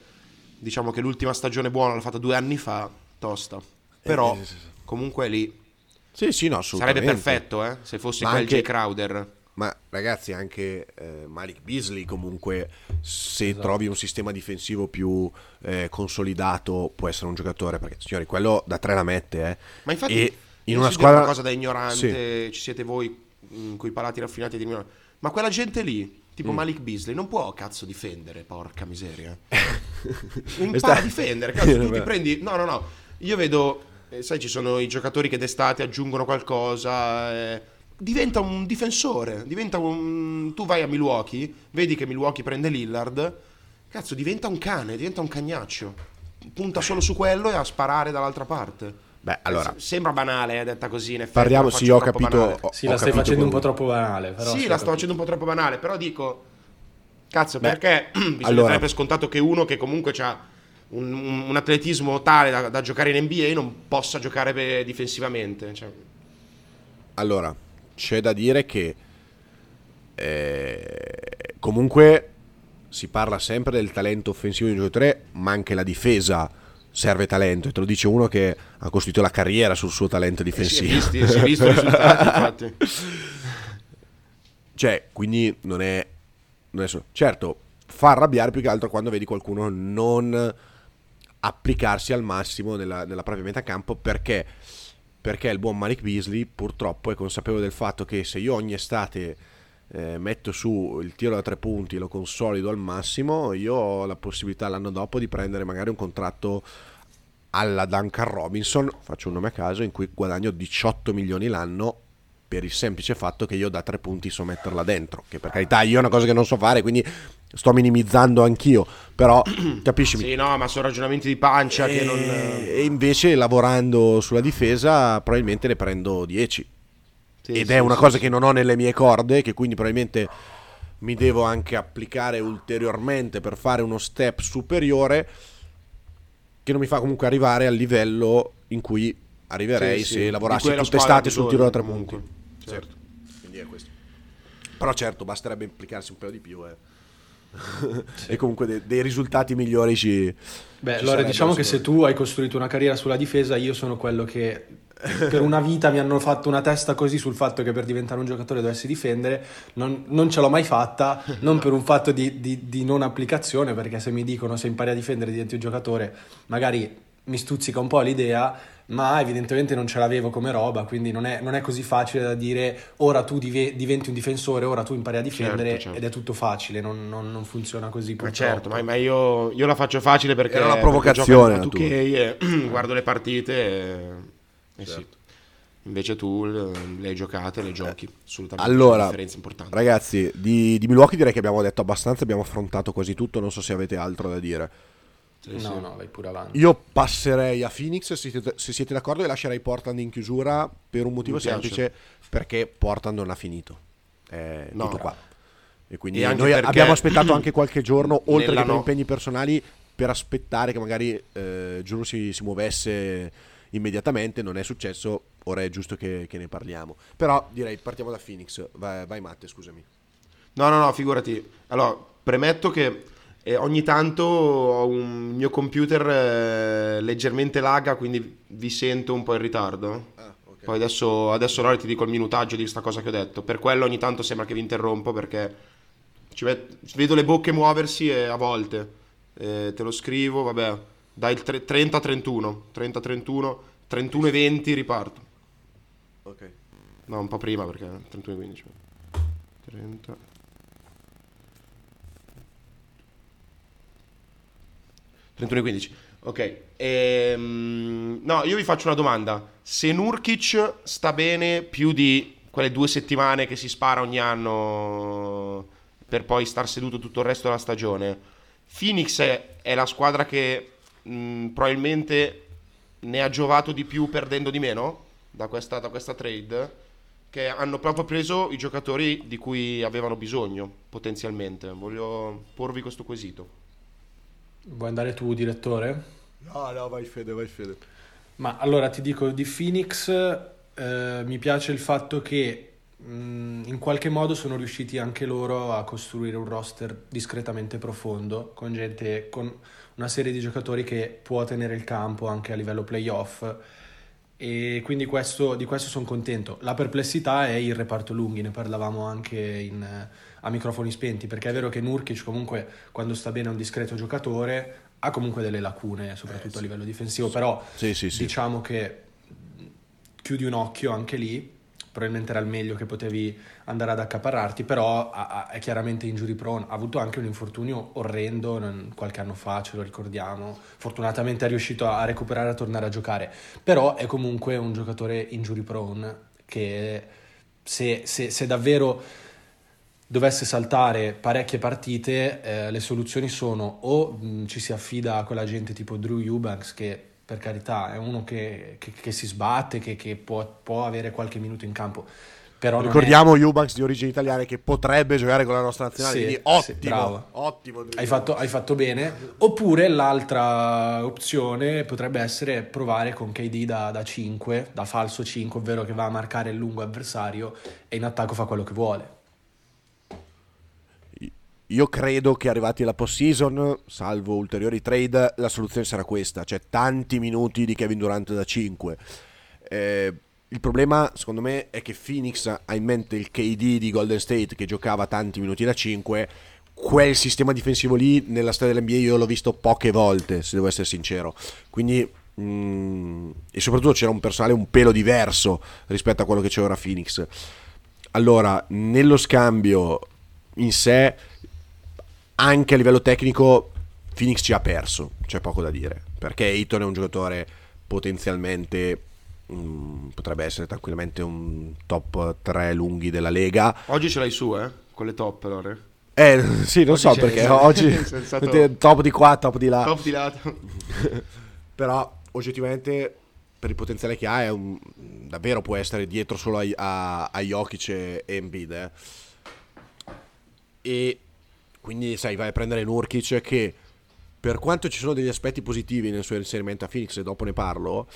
diciamo che l'ultima stagione buona l'ha fatta due anni fa, tosta. Però, eh, sì, sì. comunque lì. Sì, sì, no, Sarebbe perfetto, eh, se fosse ma quel anche, J. Crowder. Ma ragazzi, anche eh, Malik Beasley, comunque, se esatto. trovi un sistema difensivo più eh, consolidato, può essere un giocatore. Perché, signori, quello da tre la mette, eh. Ma infatti. E in una squadra una cosa da ignorante, sì. ci siete voi mm, con i palati raffinati di ignorante. Ma quella gente lì, tipo mm. Malik Beasley, non può cazzo difendere, porca miseria. Impara a difendere, cazzo, tu ti prendi No, no, no. Io vedo eh, sai ci sono i giocatori che d'estate aggiungono qualcosa eh, diventa un difensore, diventa un tu vai a Milwaukee, vedi che Milwaukee prende Lillard, cazzo, diventa un cane, diventa un cagnaccio. Punta solo su quello e a sparare dall'altra parte. Beh, allora, sembra banale, eh, detta così. In effetti, parliamo, sì, ho capito. Ho, sì, la stai facendo un po' troppo banale. Però sì, la sto facendo un po' troppo banale, però dico, cazzo, Beh, perché bisogna allora, dare per scontato che uno che comunque ha un, un, un, atletismo tale da, da, giocare in NBA non possa giocare difensivamente. Cioè. Allora, c'è da dire che eh, comunque si parla sempre del talento offensivo di un giocatore, ma anche la difesa serve talento e te lo dice uno che ha costruito la carriera sul suo talento difensivo. Eh si, è visto, si è visto risultati, infatti. Cioè, quindi non è, non è solo... Certo, fa arrabbiare più che altro quando vedi qualcuno non applicarsi al massimo nella, nella propria metacampo perché perché il buon Malik Beasley purtroppo è consapevole del fatto che se io ogni estate eh, metto su il tiro da tre punti, lo consolido al massimo, io ho la possibilità l'anno dopo di prendere magari un contratto alla Duncan Robinson, faccio un nome a caso, in cui guadagno 18 milioni l'anno per il semplice fatto che io da tre punti so metterla dentro, che per carità io è una cosa che non so fare, quindi sto minimizzando anch'io, però capisci? Sì, no, ma sono ragionamenti di pancia e, che non... E invece lavorando sulla difesa probabilmente ne prendo 10 sì, ed sì, è una sì, cosa che non ho nelle mie corde, che quindi probabilmente mi devo anche applicare ulteriormente per fare uno step superiore che non mi fa comunque arrivare al livello in cui arriverei se lavorassi tutte estate sul tiro da tre punti. Certo. certo. Quindi è questo. Però certo, basterebbe implicarsi un po' di più. Eh. e comunque dei, dei, risultati migliori ci... Beh, ci allora diciamo che se tu hai costruito una carriera sulla difesa, io sono quello che per una vita mi hanno fatto una testa così sul fatto che per diventare un giocatore dovessi difendere, non, non ce l'ho mai fatta, non per un fatto di, di, di, non applicazione, perché se mi dicono se impari a difendere diventi un giocatore, magari mi stuzzica un po' l'idea, ma evidentemente non ce l'avevo come roba, quindi non è, non è così facile da dire ora tu dive, diventi un difensore, ora tu impari a difendere certo, certo. ed è tutto facile, non, non, non funziona così. Ma certo, ma, ma io, io, la faccio facile perché... Era una provocazione. Tu che guardo le partite e, e certo. sì. Invece tu le hai giocate, le giochi, assolutamente. Allora, differenza importante. ragazzi, di, di Milwaukee direi che abbiamo detto abbastanza, abbiamo affrontato quasi tutto, non so se avete altro da dire. Sì, no, sì. no, vai pure avanti. Io passerei a Phoenix, se siete, se siete d'accordo, e lascerei Portland in chiusura per un motivo semplice, perché Portland non ha finito. È no, tutto qua. E quindi e noi abbiamo aspettato anche qualche giorno, oltre che per impegni personali, per aspettare che magari eh, Giuro si, si muovesse immediatamente, non è successo, ora è giusto che, che ne parliamo. Però direi partiamo da Phoenix, vai, vai Matte, scusami. No, no, no, figurati. Allora, premetto che eh, ogni tanto ho un mio computer eh, leggermente laga, quindi vi sento un po' in ritardo. Ah, okay. Poi adesso, adesso allora ti dico il minutaggio di questa cosa che ho detto. Per quello ogni tanto sembra che vi interrompo perché met- vedo le bocche muoversi e a volte eh, te lo scrivo, vabbè, dai 30-31, 30-31, 31-20 riparto. Ok. No, un po' prima perché 31-15. 30. 31-15. Ok. Ehm, no, io vi faccio una domanda. Se Nurkic sta bene più di quelle due settimane che si spara ogni anno per poi star seduto tutto il resto della stagione, Phoenix è, è la squadra che mh, probabilmente ne ha giovato di più perdendo di meno da questa, da questa trade? Che hanno proprio preso i giocatori di cui avevano bisogno potenzialmente. Voglio porvi questo quesito. Vuoi andare tu, direttore? No, no, vai Fede, vai Fede. Ma allora ti dico di Phoenix, eh, mi piace il fatto che mh, mm, in qualche modo sono riusciti anche loro a costruire un roster discretamente profondo, con gente, con una serie di giocatori che può tenere il campo anche a livello playoff e quindi questo, di questo sono contento. La perplessità è il reparto lunghi, ne parlavamo anche in, a microfoni spenti, perché è vero che Nurkic comunque quando sta bene è un discreto giocatore, ha comunque delle lacune, soprattutto eh, sì. a livello difensivo, però sì, sì, diciamo che chiudi un occhio anche lì probabilmente era il meglio che potevi andare ad accaparrarti, però è chiaramente injury prone, ha avuto anche un infortunio orrendo qualche anno fa, ce lo ricordiamo, fortunatamente è riuscito a recuperare e a tornare a giocare, però è comunque un giocatore injury prone che se, se, se davvero dovesse saltare parecchie partite, eh, le soluzioni sono o mh, ci si affida a quella gente tipo Drew Eubanks che per carità, è uno che, che, che si sbatte, che, che può, può, avere qualche minuto in campo. Però Ricordiamo è... Eubanks di origini italiane che potrebbe giocare con la nostra nazionale, sì, quindi ottimo, sì, ottimo hai, fatto, hai fatto bene. Oppure l'altra opzione potrebbe essere provare con KD da, da 5, da falso 5, ovvero che va a marcare il lungo avversario e in attacco fa quello che vuole. Io credo che arrivati alla post-season, salvo ulteriori trade, la soluzione sarà questa, cioè tanti minuti di Kevin Durant da 5. Eh, il problema, secondo me, è che Phoenix ha in mente il KD di Golden State che giocava tanti minuti da 5. Quel sistema difensivo lì nella storia dell'NBA io l'ho visto poche volte, se devo essere sincero. Quindi, mm, e soprattutto c'era un personale un pelo diverso rispetto a quello che c'è ora Phoenix. Allora, nello scambio in sé anche a livello tecnico Phoenix ci ha perso, c'è poco da dire, perché Ayton è un giocatore potenzialmente mh, mm, potrebbe essere tranquillamente un top 3 lunghi della Lega. Oggi ce l'hai su, eh? Con le top, allora. Eh, sì, non oggi so perché oggi sensato... top di qua, top di là. Top di là. Però oggettivamente per il potenziale che ha un... davvero può essere dietro solo a, a, a Jokic e Embiid. Eh. E quindi, sai, vai a prendere Nurkic che per quanto ci sono degli aspetti positivi nel suo inserimento a Phoenix, e dopo ne parlo,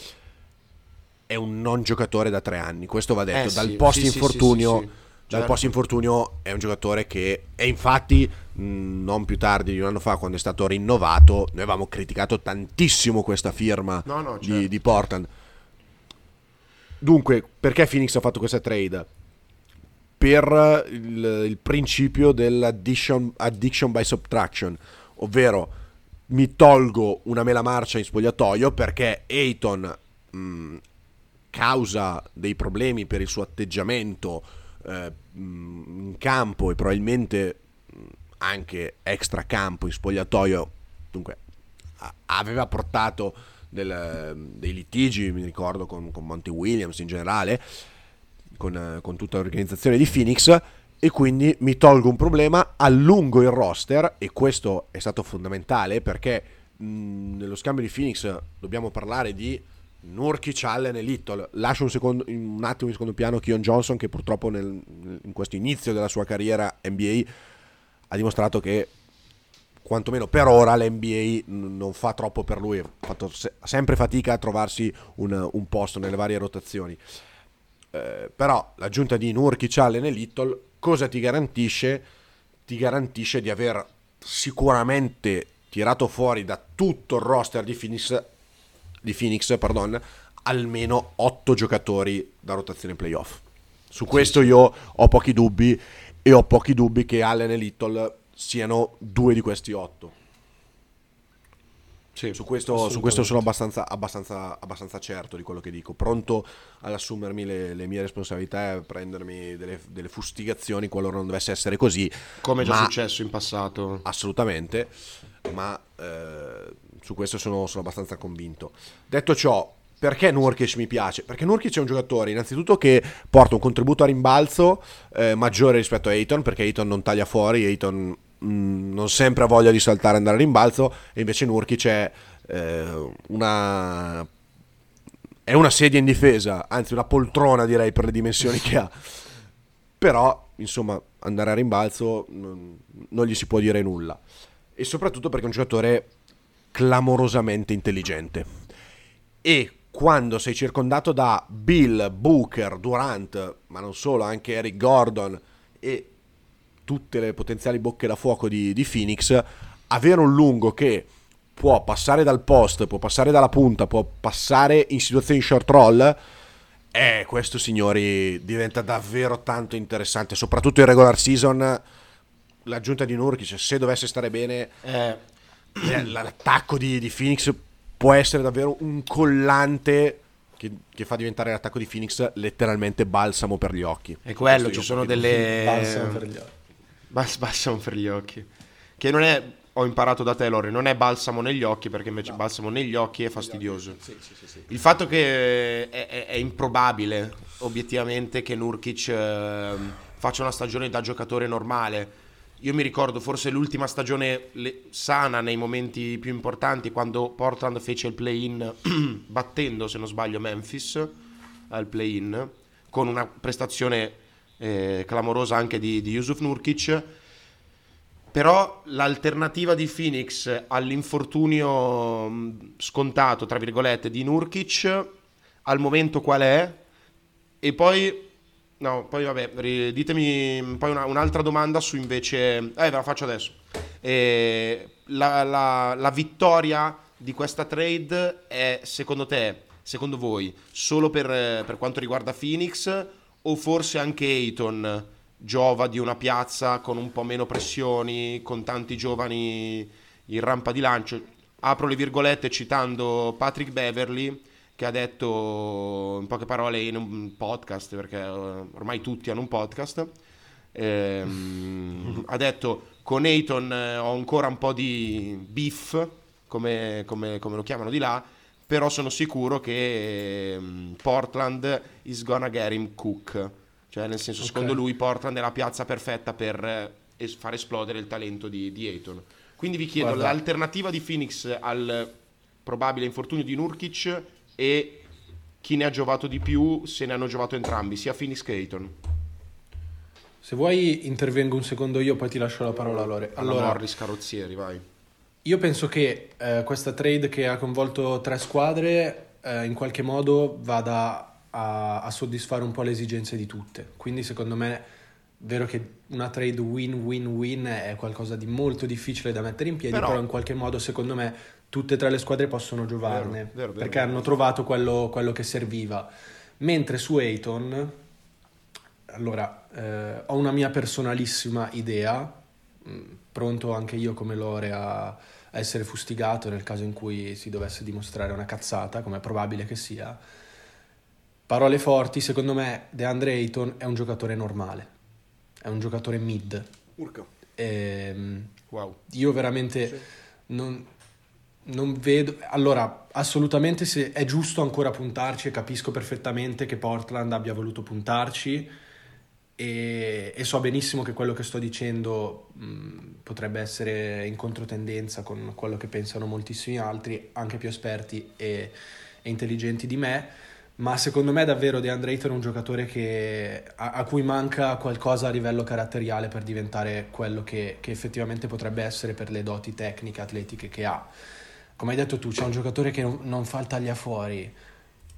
è un non giocatore da tre anni. Questo va detto. Eh, dal sì, post infortunio. Sì, sì, dal post infortunio è un giocatore che e infatti mh, non più tardi di un anno fa quando è stato rinnovato noi avevamo criticato tantissimo questa firma no, no, certo. di, di Portland dunque perché Phoenix ha fatto questa trade per il, il principio dell'addiction addiction by subtraction, ovvero mi tolgo una mela marcia in spogliatoio perché Ayton mh, causa dei problemi per il suo atteggiamento eh, in campo e probabilmente anche extra campo in spogliatoio dunque aveva portato del, dei litigi mi ricordo con, con Monty Williams in generale con, con tutta l'organizzazione di Phoenix e quindi mi tolgo un problema, allungo il roster e questo è stato fondamentale perché mh, nello scambio di Phoenix dobbiamo parlare di Nurkic, Allen e Little. Lascio un, secondo, un attimo in secondo piano Kion Johnson che purtroppo nel, in questo inizio della sua carriera NBA ha dimostrato che quantomeno per ora l'NBA non fa troppo per lui, ha fatto se- sempre fatica a trovarsi un, un posto nelle varie rotazioni. Eh, però l'aggiunta di Nurkic, Allen e Little cosa ti garantisce? Ti garantisce di aver sicuramente tirato fuori da tutto il roster di Phoenix, di Phoenix pardon, almeno 8 giocatori da rotazione playoff. Su questo io ho pochi dubbi e ho pochi dubbi che Allen e Little siano due di questi 8. Sì, su, questo, su questo sono abbastanza, abbastanza, abbastanza, certo di quello che dico, pronto ad assumermi le, le mie responsabilità e a prendermi delle, delle, fustigazioni qualora non dovesse essere così. Come è già successo in passato. Assolutamente, ma eh, su questo sono, sono, abbastanza convinto. Detto ciò, perché Nurkic mi piace? Perché Nurkic è un giocatore innanzitutto che porta un contributo a rimbalzo eh, maggiore rispetto a Ayton, perché Ayton non taglia fuori, Ayton Mm, non sempre ha voglia di saltare e andare a rimbalzo e invece Nurkic è eh, una è una sedia in difesa, anzi una poltrona direi per le dimensioni che ha. Però, insomma, andare a rimbalzo non, non gli si può dire nulla. E soprattutto perché è un giocatore clamorosamente intelligente. E quando sei circondato da Bill, Booker, Durant, ma non solo, anche Eric Gordon e tutte le potenziali bocche da fuoco di, di Phoenix, avere un lungo che può passare dal post, può passare dalla punta, può passare in situazioni short roll, eh, questo signori diventa davvero tanto interessante, soprattutto in regular season. L'aggiunta di Nurkic, se dovesse stare bene, eh. eh l'attacco di, di, Phoenix può essere davvero un collante che, che, fa diventare l'attacco di Phoenix letteralmente balsamo per gli occhi. E quello, ci sono delle... Balsamo per gli occhi. Bas- balsamo per gli occhi. Che non è, ho imparato da te Lori, non è balsamo negli occhi perché invece no. balsamo negli occhi è fastidioso. Sì, sì, sì, Il fatto che è, è, è, improbabile obiettivamente che Nurkic eh, faccia una stagione da giocatore normale. Io mi ricordo forse l'ultima stagione le- sana nei momenti più importanti quando Portland fece il play-in battendo, se non sbaglio, Memphis al play-in con una prestazione eh, clamorosa anche di, di Yusuf Nurkic. Però l'alternativa di Phoenix all'infortunio mm, scontato, tra virgolette, di Nurkic al momento qual è? E poi, no, poi vabbè, ditemi poi una, un'altra domanda su invece, eh, ve la faccio adesso. Eh, la, la, la vittoria di questa trade è secondo te, secondo voi, solo per, per quanto riguarda Phoenix o forse anche Ayton giova di una piazza con un po' meno pressioni, con tanti giovani in rampa di lancio. Apro le virgolette citando Patrick Beverly che ha detto in poche parole in un podcast, perché eh, ormai tutti hanno un podcast, ehm, ha detto con Ayton eh, ho ancora un po' di beef, come, come, come lo chiamano di là, però sono sicuro che um, Portland is gonna get him cook. Cioè, nel senso, okay. secondo lui Portland è la piazza perfetta per eh, far esplodere il talento di, di Ayton. Quindi vi chiedo Guarda. l'alternativa di Phoenix al probabile infortunio di Nurkic e chi ne ha giovato di più, se ne hanno giovato entrambi, sia Phoenix che Ayton. Se vuoi intervengo un secondo io, poi ti lascio la parola Lore. Allora, Morris Carrozzieri, vai. Io penso che eh, questa trade che ha coinvolto tre squadre eh, in qualche modo vada a, a, soddisfare un po' le esigenze di tutte. Quindi secondo me è vero che una trade win-win-win è qualcosa di molto difficile da mettere in piedi, però, però in qualche modo secondo me tutte e tre le squadre possono giovarne vero, vero, vero, perché hanno trovato quello, quello, che serviva. Mentre su Ayton, allora, eh, ho una mia personalissima idea, mm, pronto anche io come Lore a essere fustigato nel caso in cui si dovesse dimostrare una cazzata, come è probabile che sia. Parole forti, secondo me DeAndre Ayton è un giocatore normale, è un giocatore mid. Urca. E, ehm, wow. Io veramente sì. non, non vedo... Allora, assolutamente se è giusto ancora puntarci e capisco perfettamente che Portland abbia voluto puntarci e, e, so benissimo che quello che sto dicendo mh, potrebbe essere in controtendenza con quello che pensano moltissimi altri, anche più esperti e, e intelligenti di me, ma secondo me davvero DeAndre Ayton è un giocatore che, a, a, cui manca qualcosa a livello caratteriale per diventare quello che, che effettivamente potrebbe essere per le doti tecniche, atletiche che ha. Come hai detto tu, c'è un giocatore che non, non fa il tagliafuori,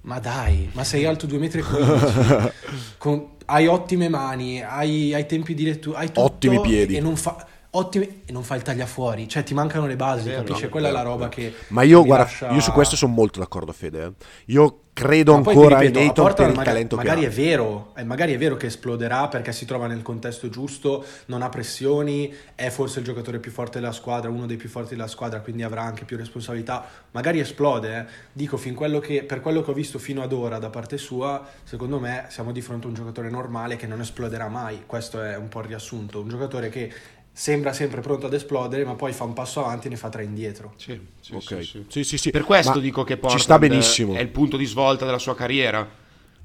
ma dai, ma sei alto 2,15 m, con, hai ottime mani, hai, hai tempi di lettura, hai tutto ottimi piedi. E non fa ottime e non fa il tagliafuori, cioè ti mancano le basi, vero, capisci? Quella è la roba che Ma io guarda, lascia... io su questo sono molto d'accordo Fede. Eh. Io credo ancora ripeto, in Dayton per il magari, talento magari è vero, eh, magari è vero che esploderà perché si trova nel contesto giusto, non ha pressioni, è forse il giocatore più forte della squadra, uno dei più forti della squadra, quindi avrà anche più responsabilità. Magari esplode, eh. dico quello che, per quello che ho visto fino ad ora da parte sua, secondo me siamo di fronte a un giocatore normale che non esploderà mai. Questo è un po' il riassunto, un giocatore che sembra sempre pronto ad esplodere, ma poi fa un passo avanti e ne fa tre indietro. Sì, sì, okay. sì, sì. sì, sì Per questo ma dico che Portland ci sta benissimo. è il punto di svolta della sua carriera.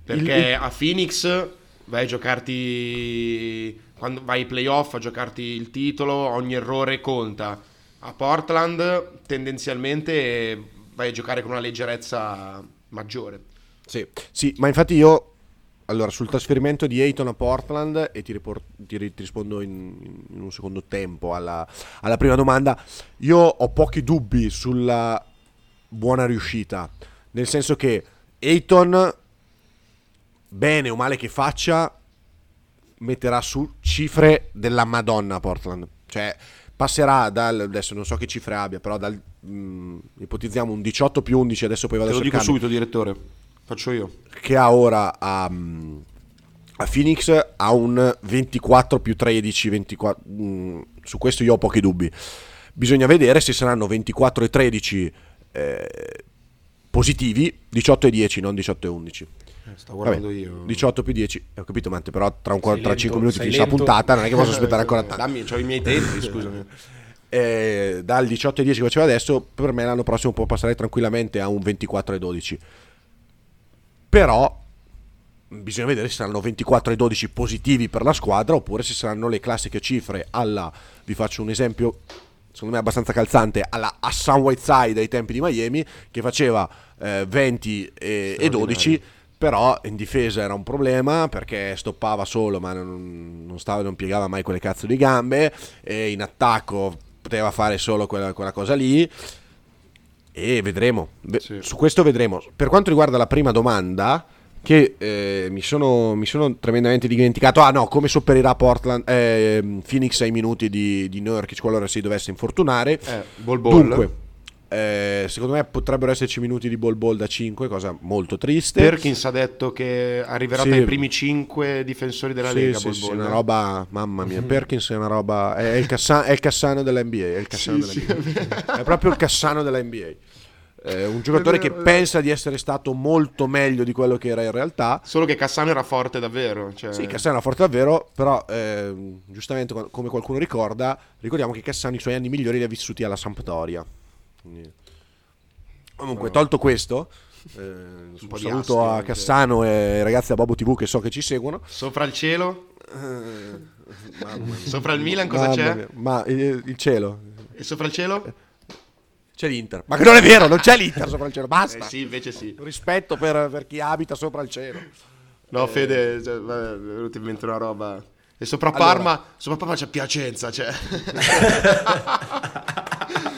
Perché il... a Phoenix vai a giocarti quando vai ai playoff a giocarti il titolo, ogni errore conta. A Portland tendenzialmente vai a giocare con una leggerezza maggiore. Sì, sì ma infatti io allora, sul trasferimento di Ayton a Portland, e ti, riport- ti, ti rispondo in, in, un secondo tempo alla, alla, prima domanda, io ho pochi dubbi sulla buona riuscita, nel senso che Ayton, bene o male che faccia, metterà su cifre della Madonna a Portland, cioè passerà dal, adesso non so che cifre abbia, però dal, mh, mm, ipotizziamo un 18 più 11, adesso poi vado a cercare. Te lo dico subito, direttore. Faccio io. Che ha ora a, a Phoenix ha un 24 più 13, 24, mm, su questo io ho pochi dubbi. Bisogna vedere se saranno 24 e 13 eh, positivi, 18 e 10, non 18 e 11. Eh, sto guardando Vabbè, io. 18 più 10, ho capito, Mante, però tra, un, tra lento, 5 minuti finisce la puntata, non è che posso aspettare ancora tanto. Dammi, ho i miei tempi, scusami. Eh, dal 18 e 10 che faceva adesso, per me l'anno prossimo può passare tranquillamente a un 24 e 12 però bisogna vedere se saranno 24 e 12 positivi per la squadra oppure se saranno le classiche cifre alla, vi faccio un esempio secondo me abbastanza calzante, alla Hassan Whiteside ai tempi di Miami che faceva eh, 20 e, e 12 però in difesa era un problema perché stoppava solo ma non, non, stava, non piegava mai quelle cazzo di gambe e in attacco poteva fare solo quella, quella cosa lì e vedremo. Sì. Su questo vedremo. Per quanto riguarda la prima domanda, che eh, mi, sono, mi, sono, tremendamente dimenticato. Ah no, come sopperirà Portland, eh, Phoenix ai minuti di, di Nurkic qualora si dovesse infortunare. Eh, ball ball. Dunque, eh, secondo me potrebbero esserci minuti di ball ball da 5, cosa molto triste. Perkins ha detto che arriverà sì. tra i primi 5 difensori della sì, Lega. Sì, ball sì, ball, una roba, mamma mia. Perkins è una roba, è il, Cassano, è il Cassano dell'NBA. È, il Cassano sì, dell'NBA. è proprio il Cassano dell'NBA. Eh, un giocatore vero, che pensa di essere stato molto meglio di quello che era in realtà. Solo che Cassano era forte davvero. Cioè... Sì, Cassano era forte davvero, però eh, giustamente come qualcuno ricorda, ricordiamo che Cassano i suoi anni migliori li ha vissuti alla Sampdoria. Quindi... Comunque, tolto questo, eh, un saluto a Cassano e ai ragazzi a Bobo TV che so che ci seguono. Sopra il cielo? Eh, sopra il Milan cosa c'è? Mia. Ma il, il, cielo. E sopra il cielo? C'è l'Inter. Ma che non è vero, non c'è l'Inter sopra il cielo, basta. Eh sì, invece sì. Rispetto per, per chi abita sopra il cielo. No, eh... Fede, cioè, è venuta in mente una roba... E sopra Parma, allora... sopra Parma c'è Piacenza, cioè.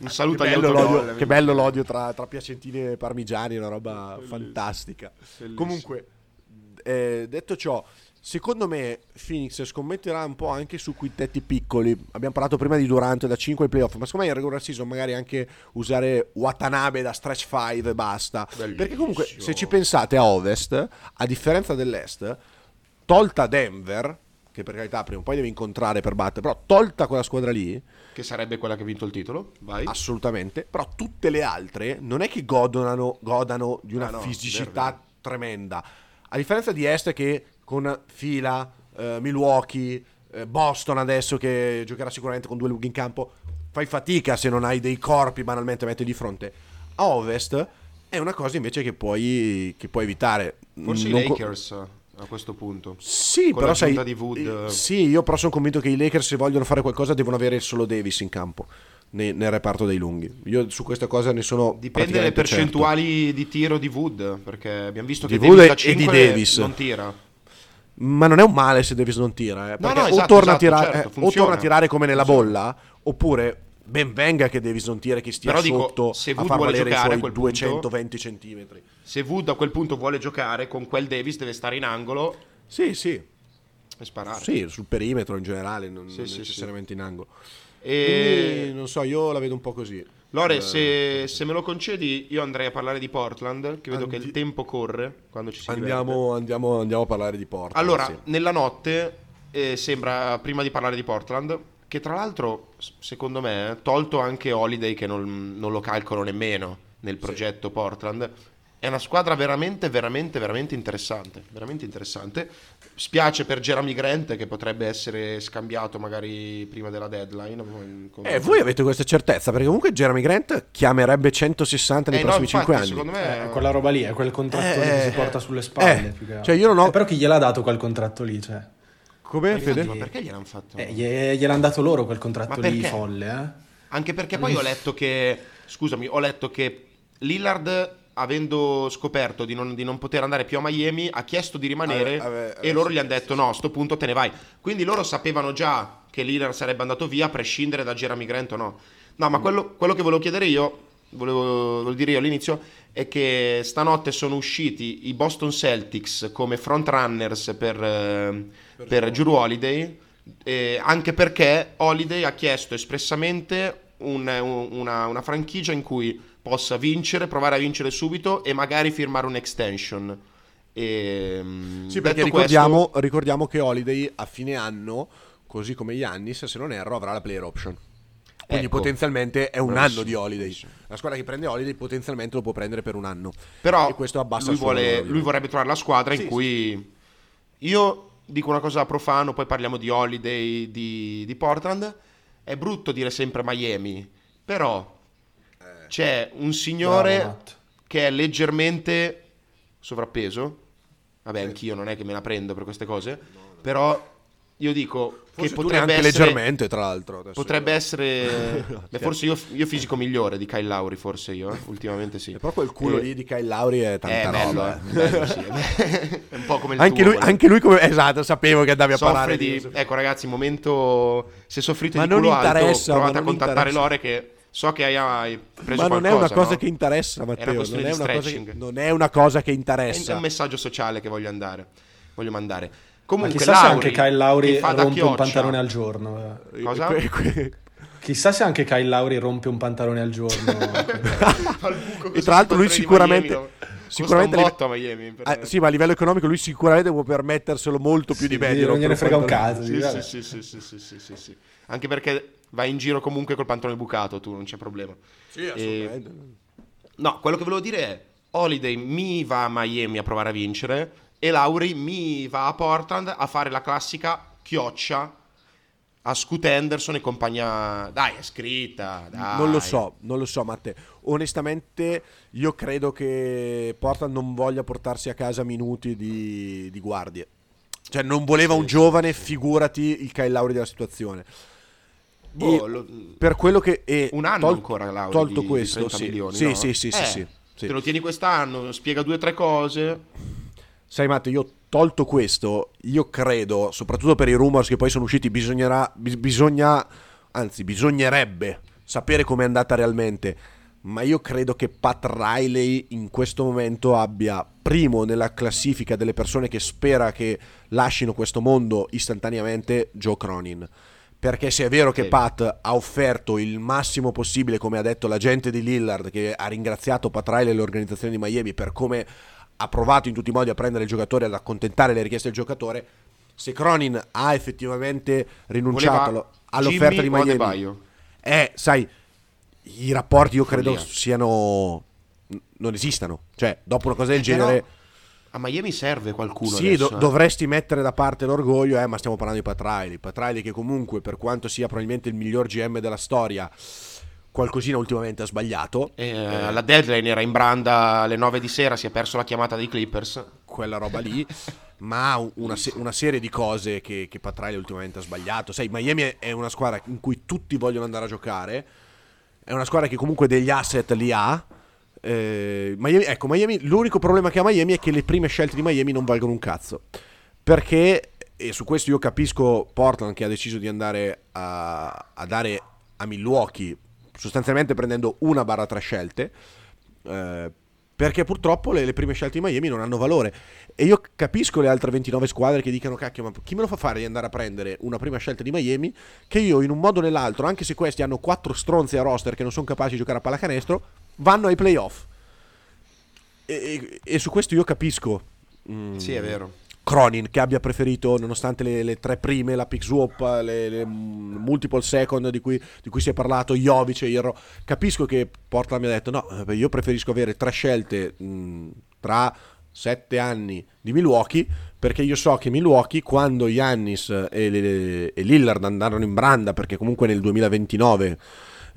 Un saluto che agli bello l'odio, Che bello l'odio tra, tra Piacentini e Parmigiani, è una roba Bellissimo. fantastica. Bellissimo. Comunque, eh, detto ciò, secondo me Phoenix scommetterà un po' anche su quintetti piccoli. Abbiamo parlato prima di Durante da 5 ai playoff, ma secondo me in regular season magari anche usare Watanabe da stretch 5 e basta. Bellissimo. Perché comunque, se ci pensate a Ovest, a differenza dell'Est, tolta Denver che per carità prima o poi devi incontrare per battere, però tolta quella squadra lì, che sarebbe quella che ha vinto il titolo, vai. Assolutamente, però tutte le altre non è che godano, godano di una ah, no, fisicità vero. tremenda. A differenza di Est che con fila, eh, Milwaukee, eh, Boston adesso che giocherà sicuramente con due lunghi in campo, fai fatica se non hai dei corpi banalmente metti di fronte. A Ovest è una cosa invece che puoi, che puoi evitare. Forse non i Lakers co- a questo punto. Sì, però sai, Wood... sì, io però sono convinto che i Lakers se vogliono fare qualcosa devono avere solo Davis in campo. Nel, nel reparto dei lunghi, io su questa cosa ne sono. Dipende dalle percentuali certo. di tiro di Wood. Perché abbiamo visto di che Wood Davis e di Davis non tira. Ma non è un male se Davis non tira. Eh, no, no, esatto, o, torna esatto, tirare, certo, eh, o, torna a tirare come nella bolla, oppure ben venga che Davis non tira che stia Però sotto dico, se Wood a far valere i suoi 220 punto, cm. Se Wood a quel punto vuole giocare con quel Davis deve stare in angolo. Sì, sì. E sparare. Sì, sul perimetro in generale, non, sì, non sì, necessariamente sì. in angolo. E... Quindi, non so, io la vedo un po' così. Lore, eh, se, se, me lo concedi, io andrei a parlare di Portland, che vedo Andi... che il tempo corre quando ci si andiamo, andiamo, andiamo, a parlare di Portland. Allora, sì. nella notte eh, sembra, prima di parlare di Portland, che tra l'altro, secondo me, tolto anche Holiday che non, non lo calcolo nemmeno nel progetto sì. Portland, è una squadra veramente, veramente, veramente interessante. Veramente interessante. Spiace per Jeremy Grant che potrebbe essere scambiato magari prima della deadline. Eh, voi avete questa certezza perché comunque Jeremy Grant chiamerebbe 160 nei eh, prossimi no, infatti, 5 anni. Secondo me è quella roba lì, è quel contratto eh, che si porta sulle spalle. Eh, cioè io non ho... Eh, però chi gliel'ha dato quel contratto lì? Cioè? Come Fede? Ma perché gliel'hanno fatto? Eh, gliel'hanno dato loro quel contratto lì folle, eh? Anche perché poi ho letto che scusami, ho letto che Lillard avendo scoperto di non, di non, poter andare più a Miami, ha chiesto di rimanere ave, ave, ave, e loro sì, gli hanno detto sì, no, a sto punto te ne vai. Quindi loro sapevano già che Lillard sarebbe andato via a prescindere da Jeremy Grant o no. No, ma quello, quello che volevo chiedere io, volevo, volevo, dire io all'inizio, è che stanotte sono usciti i Boston Celtics come frontrunners per, eh, per, per Drew Holiday, eh, anche perché Holiday ha chiesto espressamente un, una, una franchigia in cui possa vincere, provare a vincere subito e magari firmare un'extension. E, ehm, sì, perché ricordiamo, questo... ricordiamo, che Holiday a fine anno, così come Yannis, se non erro, avrà la player option. Quindi ecco, potenzialmente è un bravissimo, anno di Holiday. La squadra che prende Holiday potenzialmente lo può prendere per un anno. Però e questo abbassa lui, vuole, lui vorrebbe trovare la squadra sì, in cui sì. io dico una cosa profano, poi parliamo di Holiday di, di Portland. È brutto dire sempre Miami, però c'è un signore Bravo, che è leggermente sovrappeso. Vabbè, anch'io non è che me la prendo per queste cose, però io dico forse che potrebbe essere leggermente tra l'altro potrebbe io... essere Beh, forse io, io, fisico migliore di Kyle Lauri forse io eh? ultimamente sì e proprio il culo e... lì di Kyle Lauri è tanta è bello, roba eh. bello, sì. è un po' come il anche tuo, lui, anche lui come esatto sapevo che andavi a Soffre parlare di... di... ecco ragazzi momento se soffrite ma di culo alto provate a contattare Lore che So che hai, hai preso Ma non qualcosa, è una cosa no? che interessa, Matteo. Non è, una cosa che, non è una cosa che interessa. È un messaggio sociale che voglio andare. Voglio mandare. Comunque, Ma chissà Lauri, se anche Kyle Lauri rompe un pantalone al giorno. Eh. Cosa? Chissà se anche Kyle Lauri rompe un pantalone al giorno. e tra l'altro lui sicuramente... Sicuramente un botto a Miami. Ah, sì, ma a livello economico lui sicuramente può permetterselo molto più sì, di me. Non gliene frega un caso. Sì, sì, sì, sì, sì, sì, sì, Anche perché vai in giro comunque col pantalone bucato, tu non c'è problema. Sì, assolutamente. E... No, quello che volevo dire è Holiday mi va a Miami a provare a vincere e Lauri mi va a Portland a fare la classica chioccia a Scoot Henderson e compagnia. Dai, è scritta. Dai. Non lo so, non lo so, Matte. Onestamente, io credo che Portland non voglia portarsi a casa minuti di, di guardie. Cioè, non voleva un giovane, figurati il Kyle Lauri della situazione. Boh, lo... Per quello che è un anno tol- ancora Lauri tolto questo, sì. Milioni, sì, no? sì, sì, eh, sì, sì, Te lo tieni quest'anno, spiega due o tre cose. Sai Matteo, io tolto questo, io credo, soprattutto per i rumors che poi sono usciti, bisognerà, bis- bisogna, anzi bisognerebbe sapere com'è andata realmente. Ma io credo che Pat Riley in questo momento abbia primo nella classifica delle persone che spera che lasciano questo mondo istantaneamente Joe Cronin perché se è vero che Pat ha offerto il massimo possibile, come ha detto l'agente di Lillard, che ha ringraziato Pat Riley e l'organizzazione di Miami per come ha provato in tutti i modi a prendere il giocatore, ad accontentare le richieste del giocatore, se Cronin ha effettivamente rinunciato all'offerta Jimmy di Miami, eh, sai, i rapporti io credo Follia. siano non esistano. Cioè, dopo una cosa del eh, genere a Miami serve qualcuno. Sì, adesso, do- eh. dovresti mettere da parte l'orgoglio, eh, ma stiamo parlando di Patraili. Patraili che comunque, per quanto sia probabilmente il miglior GM della storia, qualcosina ultimamente ha sbagliato. Eh, eh. La deadline era in branda alle 9 di sera, si è perso la chiamata dei Clippers. Quella roba lì. ma una, se- una, serie di cose che, che Patraili ultimamente ha sbagliato. Sai, Miami è una squadra in cui tutti vogliono andare a giocare. È una squadra che comunque degli asset li ha eh, Miami, ecco, Miami, l'unico problema che ha Miami è che le prime scelte di Miami non valgono un cazzo. Perché, e su questo io capisco Portland che ha deciso di andare a, a dare a Milwaukee, sostanzialmente prendendo una barra tre scelte, eh, perché purtroppo le, le, prime scelte di Miami non hanno valore. E io capisco le altre 29 squadre che dicono, cacchio, ma chi me lo fa fare di andare a prendere una prima scelta di Miami, che io in un modo o nell'altro, anche se questi hanno quattro stronzi a roster che non sono capaci di giocare a pallacanestro, vanno ai playoff. E, e, e su questo io capisco. Mm, sì, è vero. Cronin che abbia preferito, nonostante le, le tre prime, la pick swap, le, le multiple second di cui, di cui, si è parlato, Jovic e Hierro. Capisco che Portland mi ha detto: no, io preferisco avere tre scelte mh, mm, tra sette anni di Milwaukee perché io so che Milwaukee quando Yannis e, e Lillard andarono in branda perché comunque nel 2029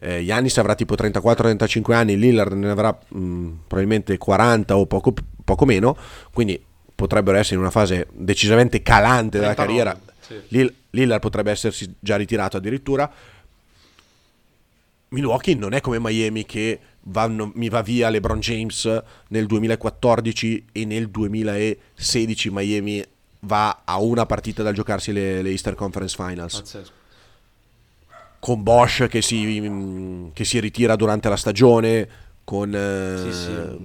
eh, Giannis avrà tipo 34-35 anni, Lillard ne avrà mh, mm, probabilmente 40 o poco, poco, meno, quindi potrebbero essere in una fase decisamente calante della carriera. Sì. Lillard potrebbe essersi già ritirato addirittura. Milwaukee non è come Miami che vanno, mi va via LeBron James nel 2014 e nel 2016 Miami va a una partita dal giocarsi le, le Easter Conference Finals. Pazzesco con Bosch che si, che si ritira durante la stagione, con, sì, sì. Eh,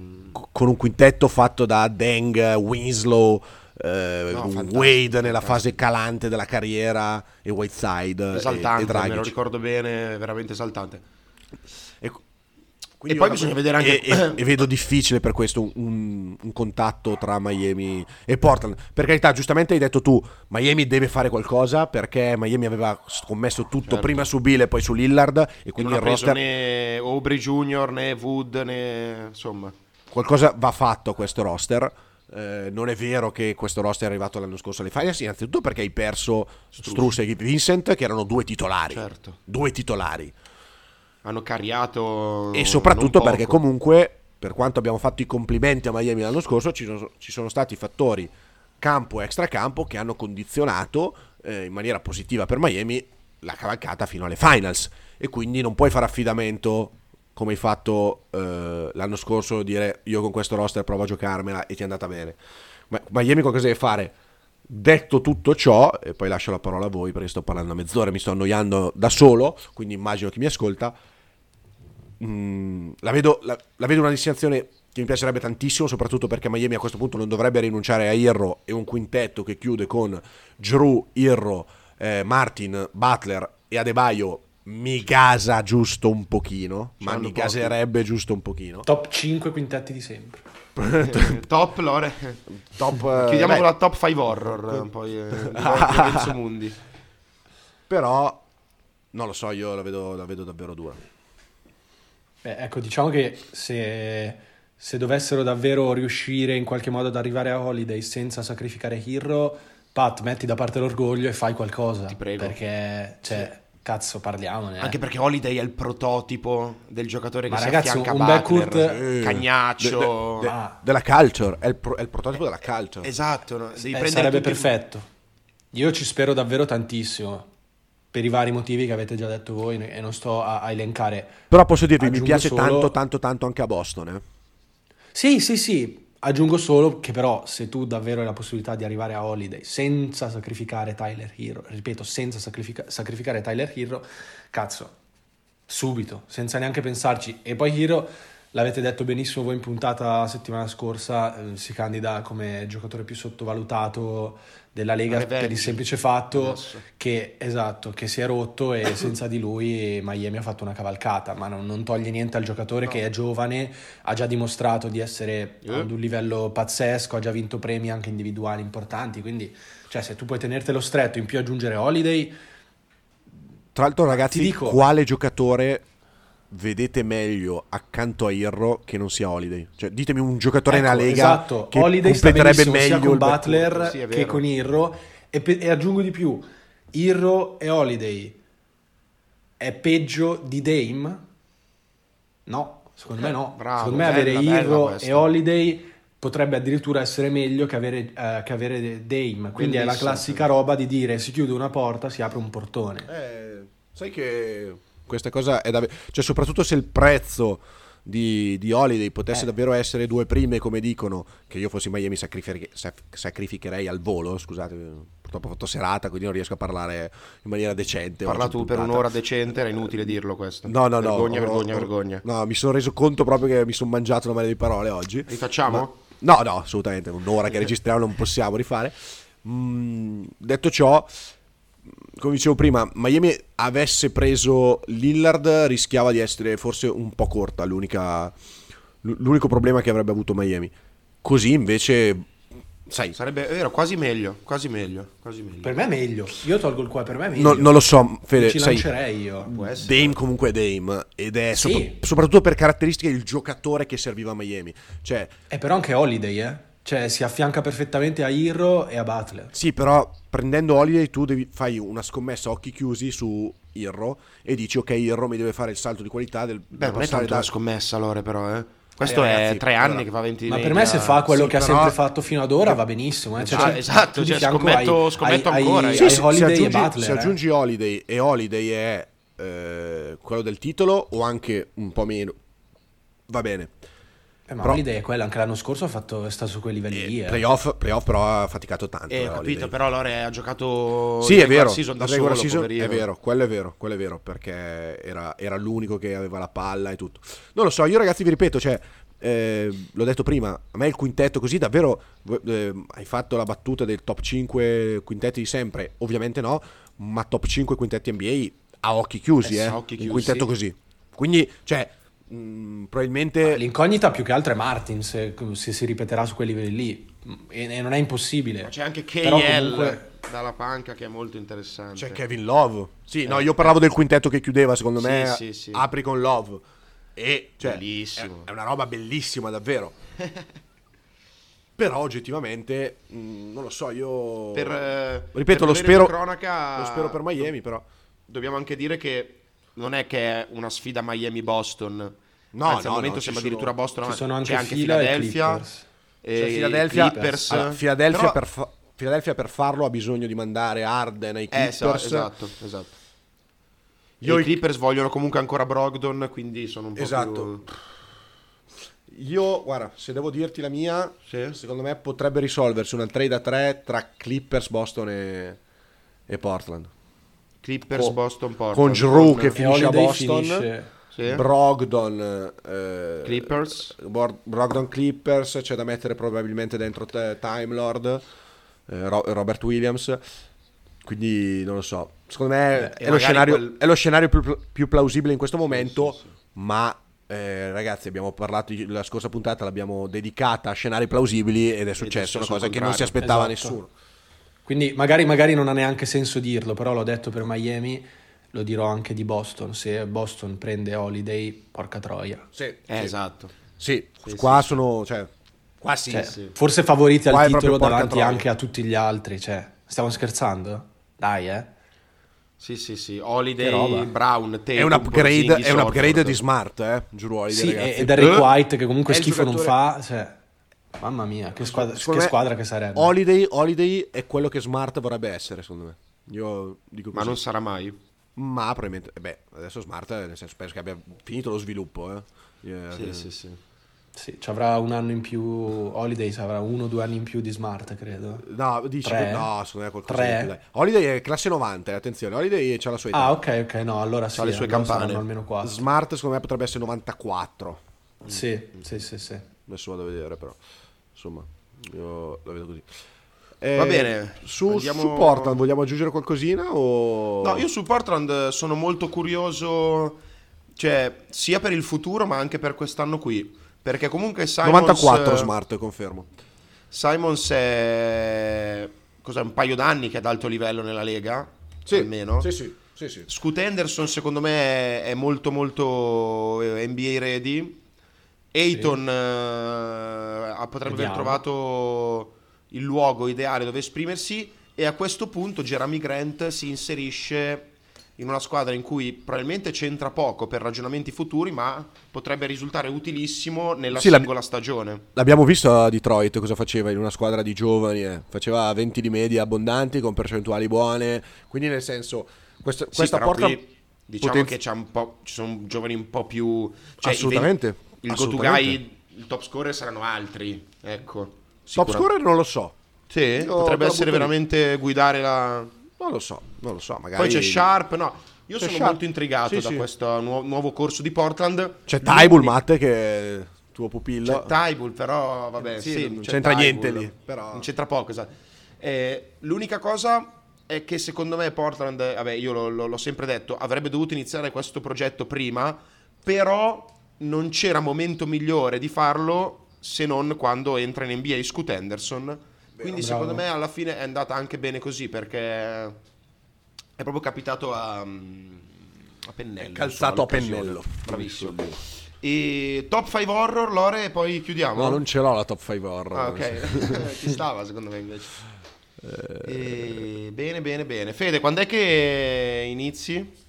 con, un quintetto fatto da Deng, Winslow, eh, no, Wade nella fase calante della carriera e Whiteside esaltante, e, e me lo ricordo bene, veramente esaltante. E, e poi bisogna vedere anche... E, e, e, vedo difficile per questo un, un, contatto tra Miami e Portland. Per carità, giustamente hai detto tu, Miami deve fare qualcosa perché Miami aveva scommesso tutto certo. prima su Bill e poi su Lillard e quindi non il roster... né Aubrey Jr. né Wood né... insomma... Qualcosa va fatto a questo roster. Eh, non è vero che questo roster è arrivato l'anno scorso alle finals, innanzitutto perché hai perso Struss e Vincent, che erano due titolari. Certo. Due titolari hanno cariato. E soprattutto perché comunque, per quanto abbiamo fatto i complimenti a Miami l'anno scorso, ci sono, ci sono stati fattori campo e extracampo che hanno condizionato eh, in maniera positiva per Miami la cavalcata fino alle finals. E quindi non puoi fare affidamento come hai fatto eh, l'anno scorso, dire io con questo roster provo a giocarmela e ti è andata bene. Ma Miami cosa deve fare? Detto tutto ciò, e poi lascio la parola a voi perché sto parlando a mezz'ora, mi sto annoiando da solo, quindi immagino chi mi ascolta Mm, la, vedo, la, la, vedo, una destinazione che mi piacerebbe tantissimo, soprattutto perché Miami a questo punto non dovrebbe rinunciare a Irro e un quintetto che chiude con Drew, Irro, eh, Martin, Butler e Adebayo. Mi gasa giusto un pochino, ma mi gaserebbe giusto un pochino. Top 5 quintetti di sempre. Top Lore. Top, Chiudiamo beh, con la top 5 horror, poi eh, Mundi. Però non lo so, io la vedo, la vedo davvero dura. Beh, ecco, diciamo che se, se, dovessero davvero riuscire in qualche modo ad arrivare a Holiday senza sacrificare Hero, Pat, metti da parte l'orgoglio e fai qualcosa. Ti prego. Perché, cioè, sì. Cazzo, parliamone. Anche perché Holiday è il prototipo del giocatore che Ma si ragazzi, affianca un Butler, backcourt... Eh, cagnaccio. De, de, de, ah. Della culture, è il, pro, è il prototipo della culture. Esatto. No? Eh, sarebbe perfetto. Io ci spero davvero tantissimo per i vari motivi che avete già detto voi e non sto a, a elencare. Però posso dirvi, mi piace solo... tanto, tanto, tanto anche a Boston. Eh? Sì, sì, sì. Aggiungo solo che però se tu davvero hai la possibilità di arrivare a Holiday senza sacrificare Tyler Hero, ripeto, senza sacrifica- sacrificare Tyler Hero, cazzo, subito, senza neanche pensarci. E poi Hero, l'avete detto benissimo voi in puntata settimana scorsa, eh, si candida come giocatore più sottovalutato della Lega Revenge. per il semplice fatto che, esatto, che, si è rotto e senza di lui Miami ha fatto una cavalcata, ma non, non toglie niente al giocatore no. che è giovane, ha già dimostrato di essere yeah. ad un livello pazzesco, ha già vinto premi anche individuali importanti, quindi cioè, se tu puoi tenertelo stretto, in più aggiungere Holiday... Tra l'altro ragazzi, dico, quale giocatore vedete meglio accanto a Irro che non sia Holiday. Cioè, ditemi un giocatore ecco, nella Lega esatto. che Holiday completerebbe meglio con Butler sì, che con Irro e, pe- e, aggiungo di più, Irro e Holiday è peggio di Dame? No, secondo me no. Bravo, secondo me avere Irro e Holiday potrebbe addirittura essere meglio che avere, uh, che avere Dame. Quindi Bellissimo, è la classica sì. roba di dire si chiude una porta, si apre un portone. Eh, sai che questa cosa è davvero... Cioè, soprattutto se il prezzo di, di Holiday potesse eh. davvero essere due prime, come dicono, che io fossi Miami sacrific- sacrificherei al volo, scusate, purtroppo ho fatto serata, quindi non riesco a parlare in maniera decente. Parla tu per un'ora decente, era inutile dirlo questo. No, no, vergogna, no. Vergogna, no, vergogna, No, mi sono reso conto proprio che mi sono mangiato una marea di parole oggi. Rifacciamo? Ma... No, no, assolutamente, un'ora che registriamo non possiamo rifare. Mm, detto ciò, come dicevo prima, Miami avesse preso Lillard rischiava di essere forse un po' corta l'unico problema che avrebbe avuto Miami. Così invece, sai... Sarebbe vero, quasi meglio, quasi meglio, quasi meglio. Per me è meglio, io tolgo il qua, per me è meglio. No, non lo so, Fede, ci sai, lancerei io. Dame comunque è Dame ed è sì. sopra- soprattutto per caratteristiche il giocatore che serviva a Miami. Cioè... È però anche Holiday, eh? Cioè si affianca perfettamente a Irro e a Butler. Sì, però prendendo Holiday tu devi, fai una scommessa a occhi chiusi su Irro e dici ok Irro mi deve fare il salto di qualità del... Beh, non è tanto da... una scommessa allora però, eh. Questo eh, ragazzi, è tre anni allora, che fa 20 Ma per me se fa quello sì, che però... ha sempre fatto fino ad ora va benissimo. Eh. Cioè, ah, esatto, cioè, scommetto, ai, scommetto ai, ancora. Ai, sì, ai se, Holiday se aggiungi, Butler, se eh. aggiungi Holiday e Holiday è eh, quello del titolo o anche un po' meno, va bene. Eh, ma però, l'idea è quella, anche l'anno scorso ha fatto, è stato su quei livelli eh, lì. Eh. Playoff, playoff, però ha faticato tanto. Eh, ho capito, però Lore ha giocato sì, è vero, season da solo, season, è vero, quello è vero, quello è vero, perché era, era, l'unico che aveva la palla e tutto. Non lo so, io ragazzi vi ripeto, cioè, eh, l'ho detto prima, a me il quintetto così davvero, eh, hai fatto la battuta del top 5 quintetti di sempre, ovviamente no, ma top 5 quintetti NBA a occhi chiusi, eh, eh occhi chiusi, un quintetto sì. così. Quindi, cioè, Mm, probabilmente l'incognita più che altro è Martin se, se, si ripeterà su quei livelli lì. E, e non è impossibile. Ma c'è anche KL comunque... dalla panca che è molto interessante. C'è Kevin Love. Sì eh, no io parlavo del quintetto che chiudeva secondo sì, me sì, sì. apri con Love. E cioè, bellissimo. è, è, una roba bellissima davvero. Però oggettivamente mh, mm, non lo so io per, eh, ripeto per lo spero cronaca, lo spero per Miami però. dobbiamo anche dire che non è che è una sfida Miami-Boston. No, Anzi, no, al momento no, sembra addirittura Boston. Ci sono anche c'è anche Philadelphia. E cioè, Philadelphia, Clippers. Allora, Philadelphia, Però... per fa- Philadelphia, per farlo ha bisogno di mandare Arden ai eh, Clippers. Eh, esatto, esatto. Io I Clippers vogliono comunque ancora Brogdon, quindi sono un po' esatto. più... Io, guarda, se devo dirti la mia, sì. secondo me potrebbe risolversi una trade a 3 tra Clippers, Boston e, e Portland. Clippers, con, Boston, Portland. Con Drew che finisce a Boston. Finisce. Sì. Brogdon eh, Clippers Brogdon Clippers c'è da mettere probabilmente dentro te, Time Lord eh, Robert Williams quindi non lo so secondo me Beh, è, lo scenario, quel... è, lo scenario, più, più, plausibile in questo momento sì, sì, ma eh, ragazzi abbiamo parlato la scorsa puntata l'abbiamo dedicata a scenari plausibili ed è successa una cosa che non si aspettava esatto. nessuno quindi magari, magari non ha neanche senso dirlo, però l'ho detto per Miami, lo dirò anche di Boston. Se Boston prende Holiday, porca troia. Sì, eh, sì. esatto. Sì, sì qua sì, sono... Cioè, qua sì, cioè, Forse favoriti qua al titolo davanti troia. anche a tutti gli altri. Cioè, stiamo scherzando? Dai, eh. Sì, sì, sì. Holiday, Brown, Tatum, È un upgrade, è un upgrade di Smart, eh. Giuro Holiday, sì, ragazzi. e Derek White che comunque schifo giocatore... non fa. Cioè... Mamma mia, che squadra, che, squadra che sarebbe. Holiday, Holiday è quello che Smart vorrebbe essere, secondo me. Io dico così. Ma non sarà mai. Ma probabilmente, eh beh, adesso Smart, nel senso, penso che abbia finito lo sviluppo. Eh. Yeah, sì, sì, sì. Sì, ci avrà un anno in più. Holiday avrà uno o due anni in più di smart, credo. No, dici Tre? no, secondo me qualcosa Tre? Più, Holiday è classe 90, eh, attenzione. Holiday c'ha la sua età. Ah, ok, ok, no, allora sì. Ha le sue campane. Almeno 4. Smart, secondo me, potrebbe essere 94. Sì, sì, sì, sì. Adesso vado a vedere però. Insomma, io la vedo così. Eh, Va bene. Su, andiamo... su, Portland vogliamo aggiungere qualcosina? O... No, io su Portland sono molto curioso, cioè, sia per il futuro ma anche per quest'anno qui. Perché comunque Simons... 94 smart, confermo. Simons è... Cos'è, un paio d'anni che è ad alto livello nella Lega? Sì, almeno. Sì, sì. Sì, sì. Scoot Henderson secondo me è molto molto eh, NBA ready. Ayton uh, potrebbe Vediamo. aver trovato il luogo ideale dove esprimersi e a questo punto Jeremy Grant si inserisce in una squadra in cui probabilmente c'entra poco per ragionamenti futuri, ma potrebbe risultare utilissimo nella sì, singola stagione. L'abbiamo visto a Detroit cosa faceva in una squadra di giovani, eh. faceva 20 di media abbondanti con percentuali buone, quindi nel senso questa, sì, questa porta... Qui, diciamo poten- che ci sono giovani un po' più... Cioè assolutamente. Il go-to-guy, il top scorer saranno altri, ecco. Top scorer non lo so. Sì, Io potrebbe essere veramente lì. guidare la... Non lo so, non lo so. Magari... Poi c'è Sharp, no. Io c'è sono Sharp. molto intrigato sì, da sì. questo nu- nuovo corso di Portland. C'è Tybull, Matte, che è tuo pupillo. C'è Tybull, però vabbè, sì, sì non c'entra Tybull, niente lì. Però... Non c'entra poco, esatto. Eh, l'unica cosa è che secondo me Portland, vabbè, io lo, lo, l'ho sempre detto, avrebbe dovuto iniziare questo progetto prima, però non c'era momento migliore di farlo se non quando entra in NBA Scoot Henderson. Quindi Bravo. secondo me alla fine è andata anche bene così perché è proprio capitato a, a pennello. È calzato a pennello. Bravissimo. E top 5 horror, Lore, e poi chiudiamo. No, non ce l'ho la top 5 horror. Ah, ok. Ci stava secondo me invece. Eh... E... Bene, bene, bene. Fede, quando è che inizi?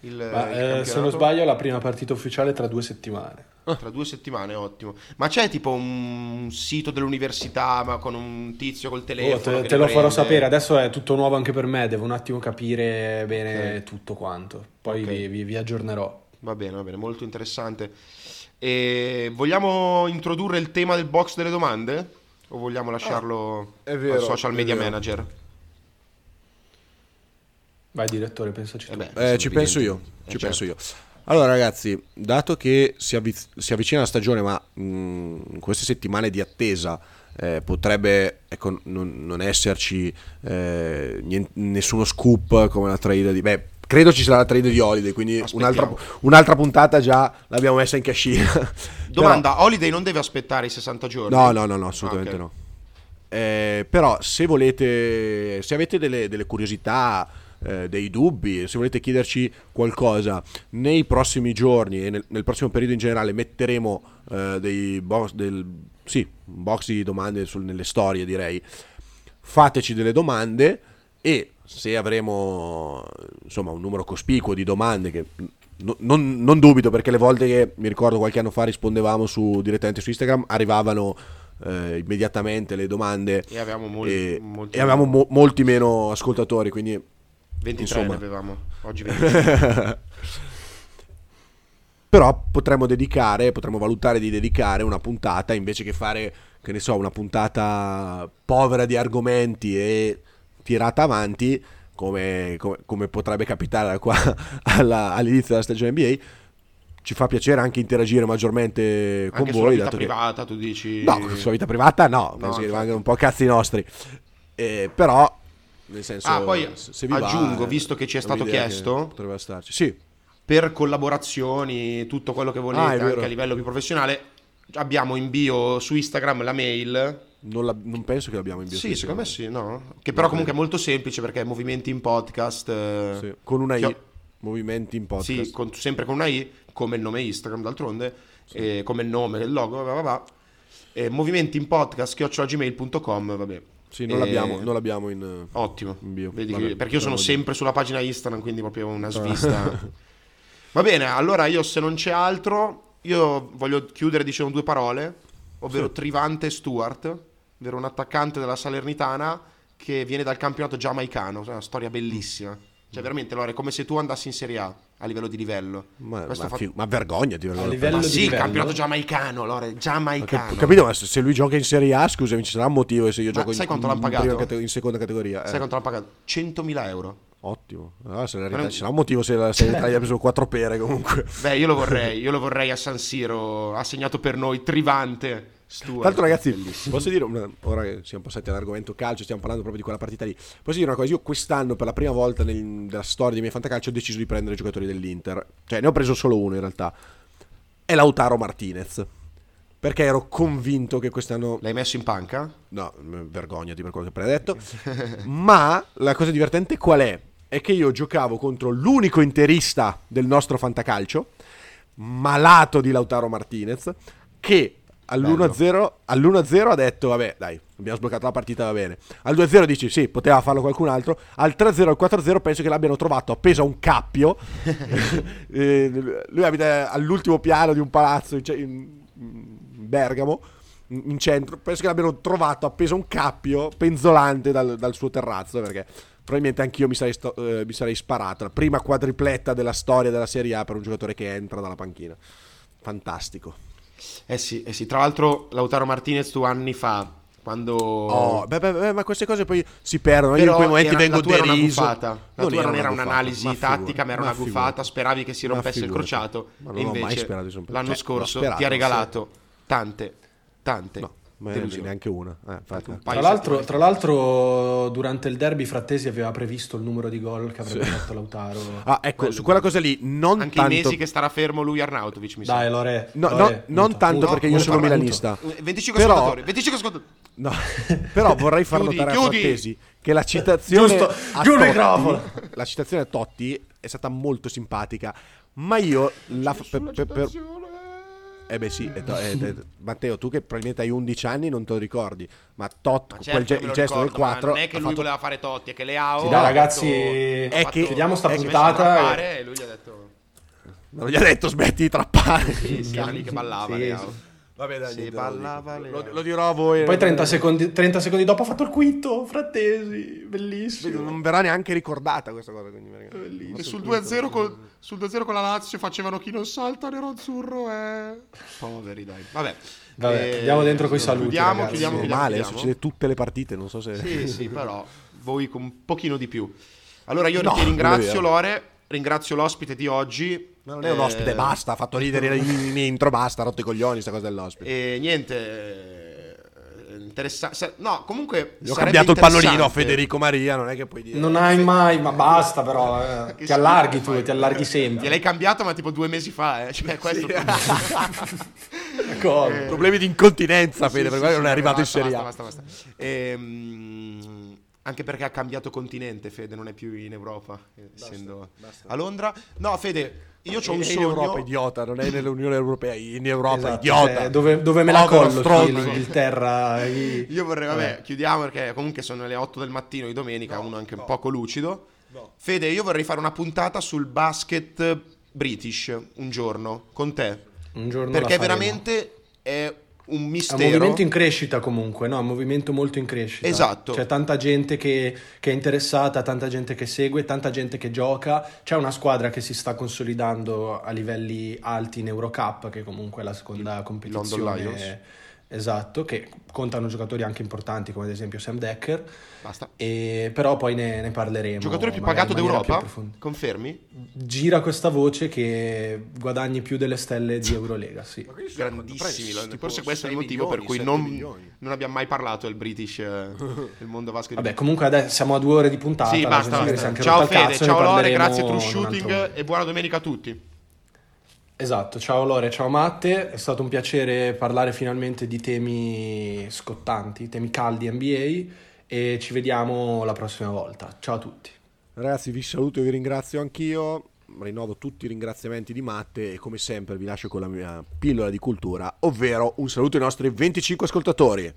Il, Ma, il eh, se non sbaglio, la prima partita ufficiale tra due settimane. Ah. Tra due settimane, ottimo. Ma c'è tipo un sito dell'università, ma con un tizio col telefono? Oh, te, te lo prende? farò sapere. Adesso è tutto nuovo anche per me. Devo un attimo capire bene okay. tutto quanto. Poi okay. vi, vi, aggiornerò. Va bene, va bene, molto interessante. E vogliamo introdurre il tema del box delle domande? O vogliamo lasciarlo ah, vero, al social media manager? Vai direttore, pensaci tu. Eh beh, eh, ci penso io, ci eh, penso certo. io. Allora ragazzi, dato che si, avvic- si avvicina la stagione, ma mh, in queste settimane di attesa eh, potrebbe ecco, non, non, esserci eh, niente, nessuno scoop come la trade di... Beh, credo ci sarà la trade di Holiday, quindi un'altra, un'altra, puntata già l'abbiamo messa in cascina. Domanda, però... Holiday non deve aspettare i 60 giorni? No, no, no, no assolutamente ah, okay. no. Eh, però se volete, se avete delle, delle curiosità eh, dei dubbi, se volete chiederci qualcosa nei prossimi giorni e nel, nel prossimo periodo in generale metteremo eh, dei box, del, sì, box di domande sul, nelle storie direi. Fateci delle domande e se avremo insomma un numero cospicuo di domande che no, non, non, dubito perché le volte che mi ricordo qualche anno fa rispondevamo su, direttamente su Instagram arrivavano eh, immediatamente le domande e avevamo, molti, e, molti, e avevamo mo- molti meno ascoltatori quindi 23 Insomma. avevamo, oggi 23. Però potremmo dedicare, potremmo valutare di dedicare una puntata invece che fare, che ne so, una puntata povera di argomenti e tirata avanti, come, come, come potrebbe capitare qua alla, all'inizio della stagione NBA. Ci fa piacere anche interagire maggiormente con anche voi. Sulla vita privata, che... tu dici. No, sulla vita privata no, no penso che rimangano un po' cazzi nostri. Eh, però nel senso, ah, poi se vi aggiungo, va, visto che ci è stato chiesto, potrebbe starci. Sì. Per collaborazioni, tutto quello che volete, ah, anche a livello più professionale, abbiamo in bio su Instagram la mail. Non, la, non penso che l'abbiamo in bio. Sì, secondo me sì, no? Che però comunque è molto semplice perché è movimenti in podcast. Eh, sì. Con una I. Ho... Movimenti in podcast. Sì, con, sempre con una I, come il nome Instagram d'altronde, sì. come il nome, il logo, va, va, va. E movimenti in podcast, chiocciolagmail.com, vabbè. Sì, non, e... l'abbiamo, non l'abbiamo in, Ottimo. in bio. Vabbè, perché io sono sempre sulla pagina Instagram, quindi proprio una svista. Va bene, allora io se non c'è altro, io voglio chiudere dicendo due parole, ovvero sì. Trivante Stewart, ovvero un attaccante della Salernitana che viene dal campionato giamaicano, una storia bellissima. Cioè, veramente, Lore, è come se tu andassi in Serie A a livello di livello. Ma, ma, fa... fi- ma vergognati. A livello ma di sì, livello? campionato giamaicano, Lore, giamaicano. Ho capito, ma se lui gioca in Serie A, scusami, ci sarà un motivo se io ma gioco sai in, quanto l'hanno pagato? in seconda categoria. Sai eh. quanto l'hanno pagato? 100.000 euro. Ottimo. Allora, se la non... Ci sarà un motivo se, la, se l'Italia ha preso quattro pere comunque. Beh, io lo vorrei, io lo vorrei a San Siro, ha segnato per noi Trivante. Stuart. Tra l'altro, ragazzi, Bellissimo. posso dire, una, ora che siamo passati all'argomento calcio, stiamo parlando proprio di quella partita lì. Posso dire una cosa? Io quest'anno, per la prima volta nel, nella storia dei miei fantacalcio, ho deciso di prendere i giocatori dell'Inter. Cioè, ne ho preso solo uno in realtà. È Lautaro Martinez. Perché ero convinto che quest'anno. L'hai messo in panca? No, vergognati per quello che hai detto. Ma la cosa divertente qual è? È che io giocavo contro l'unico interista del nostro fantacalcio, malato di Lautaro Martinez, che all'1-0, all'1-0 ha detto vabbè dai abbiamo sbloccato la partita va bene. Al 2-0 dici sì poteva farlo qualcun altro. Al 3-0 al 4-0 penso che l'abbiano trovato appeso a un cappio. Eh, lui abita all'ultimo piano di un palazzo in, in Bergamo in centro. Penso che l'abbiano trovato appeso a un cappio penzolante dal, dal suo terrazzo perché probabilmente anch'io mi sarei, sto, eh, mi sarei sparato. La prima quadripletta della storia della Serie A per un giocatore che entra dalla panchina. Fantastico eh sì, eh sì, tra l'altro Lautaro Martinez tu anni fa quando... Oh, beh, beh, beh, ma queste cose poi si perdono. Io in quei momenti era, vengo deriso. Era una gufata. La non tua non era un'analisi ma tattica, ma era ma una figura. gufata. Speravi che si rompesse il crociato. Ma non e invece l'anno cioè, scorso sperato, ti ha regalato tante, tante. No ma neanche una. Eh, un tra, l'altro, tra, l'altro, durante il derby, Frattesi aveva previsto il numero di gol che avrebbe sì. fatto Lautaro. Ah, ecco, Quello su quella cosa lì, non Anche tanto... i mesi che starà fermo lui Arnautovic, mi Dai, Lore. No, no, non tanto no, perché io sono milanista. 25 però... ascoltatori, 25 ascoltatori. No, però vorrei far chiudi, notare chiudi. a Frattesi che la citazione Giusto, a Totti, la citazione a Totti è stata molto simpatica, ma io la, per, per, per, eh beh sì, to- eh, eh, Matteo, tu che probabilmente hai 11 anni non te lo ricordi, ma Tot, ma certo quel ge- il gesto ricordo, del 4... Non è che lui fatto... voleva fare Totti, è che le ha... Sì, dai ragazzi, è che chiudiamo sta puntata... E... e lui gli ha detto... Non gli ha detto smetti di trappare. Sì, sì, lì che ballava. Sì, sì. Vabbè, dai, si ballava lo, lo, dirò a voi. Poi 30 secondi, 30 secondi, dopo ha fatto il quinto, frattesi, bellissimo. Non verrà neanche ricordata questa cosa. E sul 2-0, con, sul 2-0 con la Lazio facevano chi non salta nero azzurro e... Poveri dai. Vabbè. Vabbè, eh, andiamo dentro con i saluti. Chiudiamo, chiudiamo, chiudiamo, male, succede tutte le partite, non so se... Sì, sì, però voi con un pochino di più. Allora io no, ti ringrazio Lore, ringrazio l'ospite di oggi ma non è un ospite, eh, basta, ha fatto ridere in intro, basta, ha rotto i coglioni sta cosa dell'ospite. E niente, eh, interessante. No, comunque. Gli ho cambiato il pannolino a Federico Maria, non è che puoi dire. Non hai mai, ma basta però. Eh. Ti allarghi tu, ti allarghi sempre. Gliel'hai cambiato, ma tipo due mesi fa, eh. Cioè, questo sì. eh, Problemi di incontinenza, Fede, sì, per sì, non è arrivato basta, in Serie A. Basta, basta, basta. Ehm, anche perché ha cambiato continente, Fede, non è più in Europa, essendo basta, basta. a Londra. No, Fede io ho un sogno. in Europa, idiota, non è nell'Unione Europea, in Europa, esatto, idiota. Cioè, dove, dove, me la collo l'Inghilterra? Io vorrei, vabbè, chiudiamo perché comunque sono le 8 del mattino di domenica, no, uno anche no. un poco lucido. No. Fede, io vorrei fare una puntata sul basket british un giorno con te. Un giorno Perché veramente è un mistero. È un movimento in crescita comunque, no? È un movimento molto in crescita. Esatto. C'è tanta gente che, che, è interessata, tanta gente che segue, tanta gente che gioca. C'è una squadra che si sta consolidando a livelli alti in Eurocup, che comunque è la seconda competizione. Esatto, che contano giocatori anche importanti come ad esempio Sam Decker. Basta. E, però poi ne, ne parleremo. Giocatore più pagato d'Europa? Confermi? Gira questa voce che guadagni più delle stelle di Eurolega, sì. Grandissimi. Forse questo è il motivo milioni, per cui non, non, abbiamo mai parlato del British, eh, del mondo basket. Vabbè, comunque adesso siamo a due ore di puntata. Sì, basta. basta. Ciao Fede, ciao Lore, grazie True Shooting e buona domenica a tutti. Esatto, ciao Lore, ciao Matte, è stato un piacere parlare finalmente di temi scottanti, temi caldi NBA e ci vediamo la prossima volta. Ciao a tutti. Ragazzi, vi saluto e vi ringrazio anch'io. Rinnovo tutti i ringraziamenti di Matte e come sempre vi lascio con la mia pillola di cultura, ovvero un saluto ai nostri 25 ascoltatori.